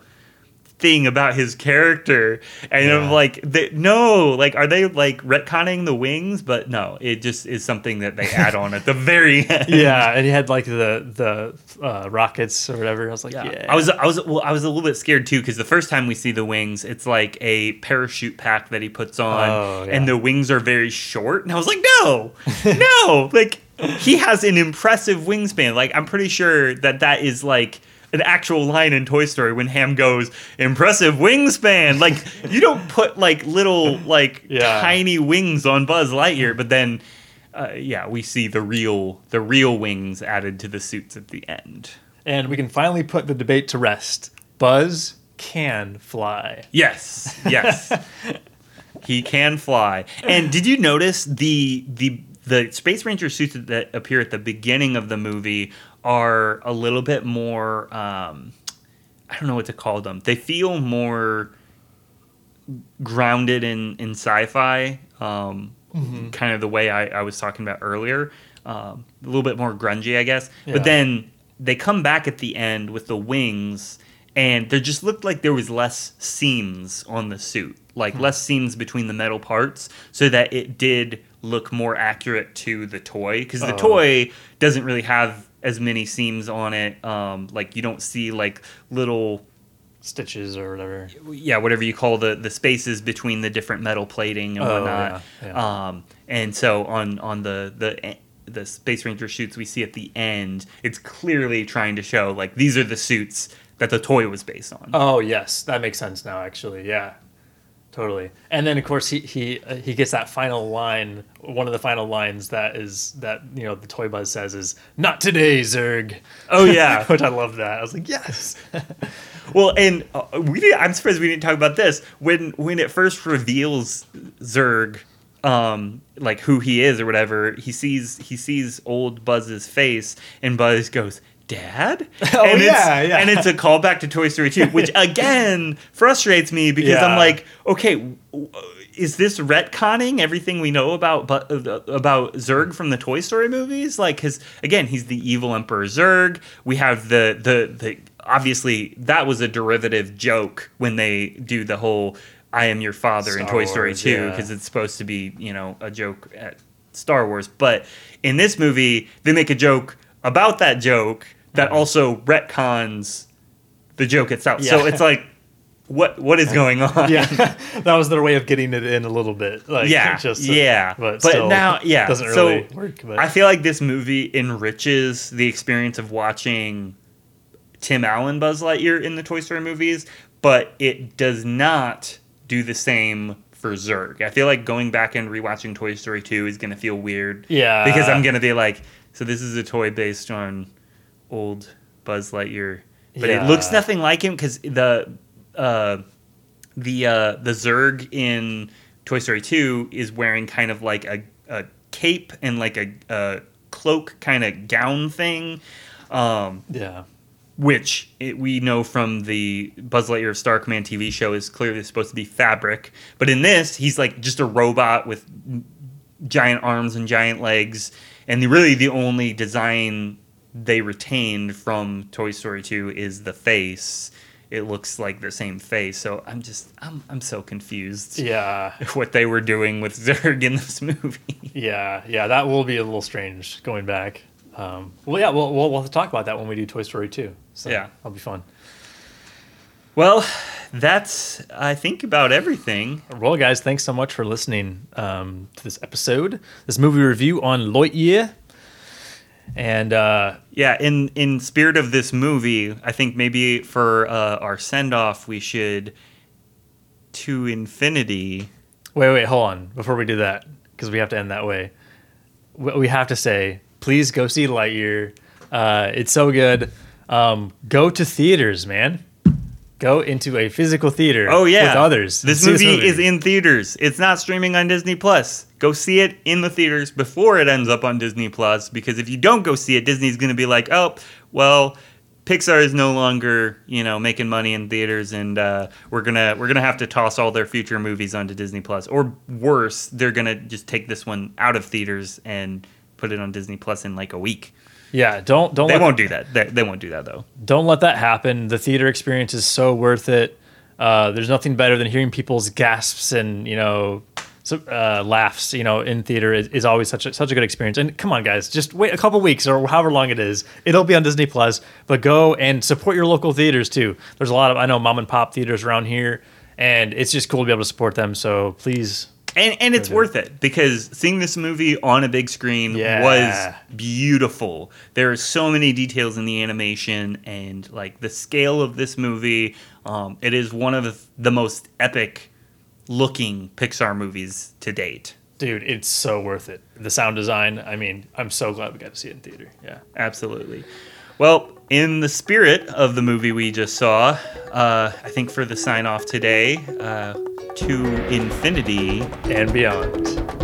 thing about his character. And I'm like, they, no, like are they like retconning the wings? But no, it just is something that they add on at the very end. Yeah, and he had like the the uh, rockets or whatever. I was like, yeah. I was I was well I was a little bit scared too because the first time we see the wings, it's like a parachute pack that he puts on, Oh, yeah. and the wings are very short, and I was like, no, no, like he has an impressive wingspan. Like I'm pretty sure that that is like an actual line in Toy Story when Hamm goes, "Impressive wingspan." Like you don't put like little like Yeah. tiny wings on Buzz Lightyear, but then. Uh, yeah, we see the real the real wings added to the suits at the end. and we can finally put the debate to rest. Buzz can fly. Yes, yes. he can fly. And did you notice the the the Space Ranger suits that appear at the beginning of the movie are a little bit more um I don't know what to call them. They feel more grounded in in sci-fi um kind of the way I, I was talking about earlier um, a little bit more grungy i guess Yeah. but then they come back at the end with the wings and there just looked like there was less seams on the suit like less seams between the metal parts so that it did look more accurate to the toy because the Oh. toy doesn't really have as many seams on it um, like you don't see like little Stitches or whatever. yeah, whatever you call the the spaces between the different metal plating and Oh, whatnot. yeah, yeah. Um, and so on on the the the Space Ranger suits we see at the end, it's clearly trying to show like these are the suits that the toy was based on. Oh yes, that makes sense now. Actually, yeah, totally. And then of course he he uh, he gets that final line. One of the final lines that is that you know the toy buzz says is "Not today, Zurg." Oh, yeah. which I love that. I was like, yes. Well, and uh, we did, I'm surprised we didn't talk about this when when it first reveals Zurg, um, like who he is or whatever. He sees he sees old Buzz's face, and Buzz goes. Dad? Oh, and it's, yeah, yeah. And it's a callback to Toy Story 2, which again frustrates me because I'm like, okay, is this retconning everything we know about but uh, about Zurg from the Toy Story movies? Like, because again, he's the evil Emperor Zurg. We have the the the obviously that was a derivative joke when they do the whole "I am your father" in Star Toy Story Wars, Two yeah. because it's supposed to be you know a joke at Star Wars, but in this movie they make a joke about that joke that mm-hmm. also retcons the joke itself. So it's like what what is going on? yeah, that was their way of getting it in a little bit. Like, yeah, just uh, yeah. but, But, still, now, yeah, doesn't so work. But I feel like this movie enriches the experience of watching Tim Allen Buzz Lightyear in the Toy Story movies, but it does not do the same for Zurg. I feel like going back and rewatching Toy Story 2 is going to feel weird. Yeah. Because I'm going to be like, so this is a toy based on old Buzz Lightyear, but it looks nothing like him because the uh, the uh, the Zurg in Toy Story 2 is wearing kind of like a, a cape and like a, a cloak kind of gown thing. Um, yeah, which it, we know from the Buzz Lightyear Star Command TV show is clearly supposed to be fabric. But in this, he's like just a robot with giant arms and giant legs. And the, really, the only design they retained from Toy Story 2 is the face. It looks like the same face. So I'm just, I'm, I'm so confused yeah, what they were doing with Zurg in this movie. yeah, yeah. That will be a little strange going back. Um, well, yeah, we'll, we'll we'll have to talk about that when we do Toy Story 2. So Yeah. that'll be fun. Well, that's, I think, about everything. Well, guys, thanks so much for listening um, to this episode, this movie review on Lightyear. And uh, Yeah, in in spirit of this movie, I think maybe for uh, our send off, we should to infinity. wait, wait, hold on before we do that because we have to end that way. We we have to say, please go see Lightyear. Uh, it's so good. Um, go to theaters, man. Go into a physical theater. Oh yeah, with others. and This movie, is in theaters. It's not streaming on Disney Plus. Go see it in the theaters before it ends up on Disney Plus. Because if you don't go see it, Disney's going to be like, oh, well. Pixar is no longer, you know, making money in theaters, and uh, we're gonna we're gonna have to toss all their future movies onto Disney Plus. Or worse, they're gonna just take this one out of theaters and put it on Disney Plus in like a week. Yeah, don't don't They let, won't do that. They, they won't do that though. don't let that happen. The theater experience is so worth it. Uh, there's nothing better than hearing people's gasps and you know so, uh, laughs. You know, in theater is, is always such a, such a good experience. And come on, guys, just wait a couple weeks or however long it is. It'll be on Disney Plus. But go and support your local theaters too. There's a lot of I know mom and pop theaters around here, and it's just cool to be able to support them. So please, And and it's worth it because seeing this movie on a big screen Yeah. was beautiful. There are so many details in the animation and like the scale of this movie. Um, it is one of the most epic looking Pixar movies to date. dude, it's so worth it. The sound design. I mean, I'm so glad we got to see it in theater. Yeah. Absolutely. Well, in the spirit of the movie we just saw, uh, I think for the sign off today, uh, to infinity And beyond.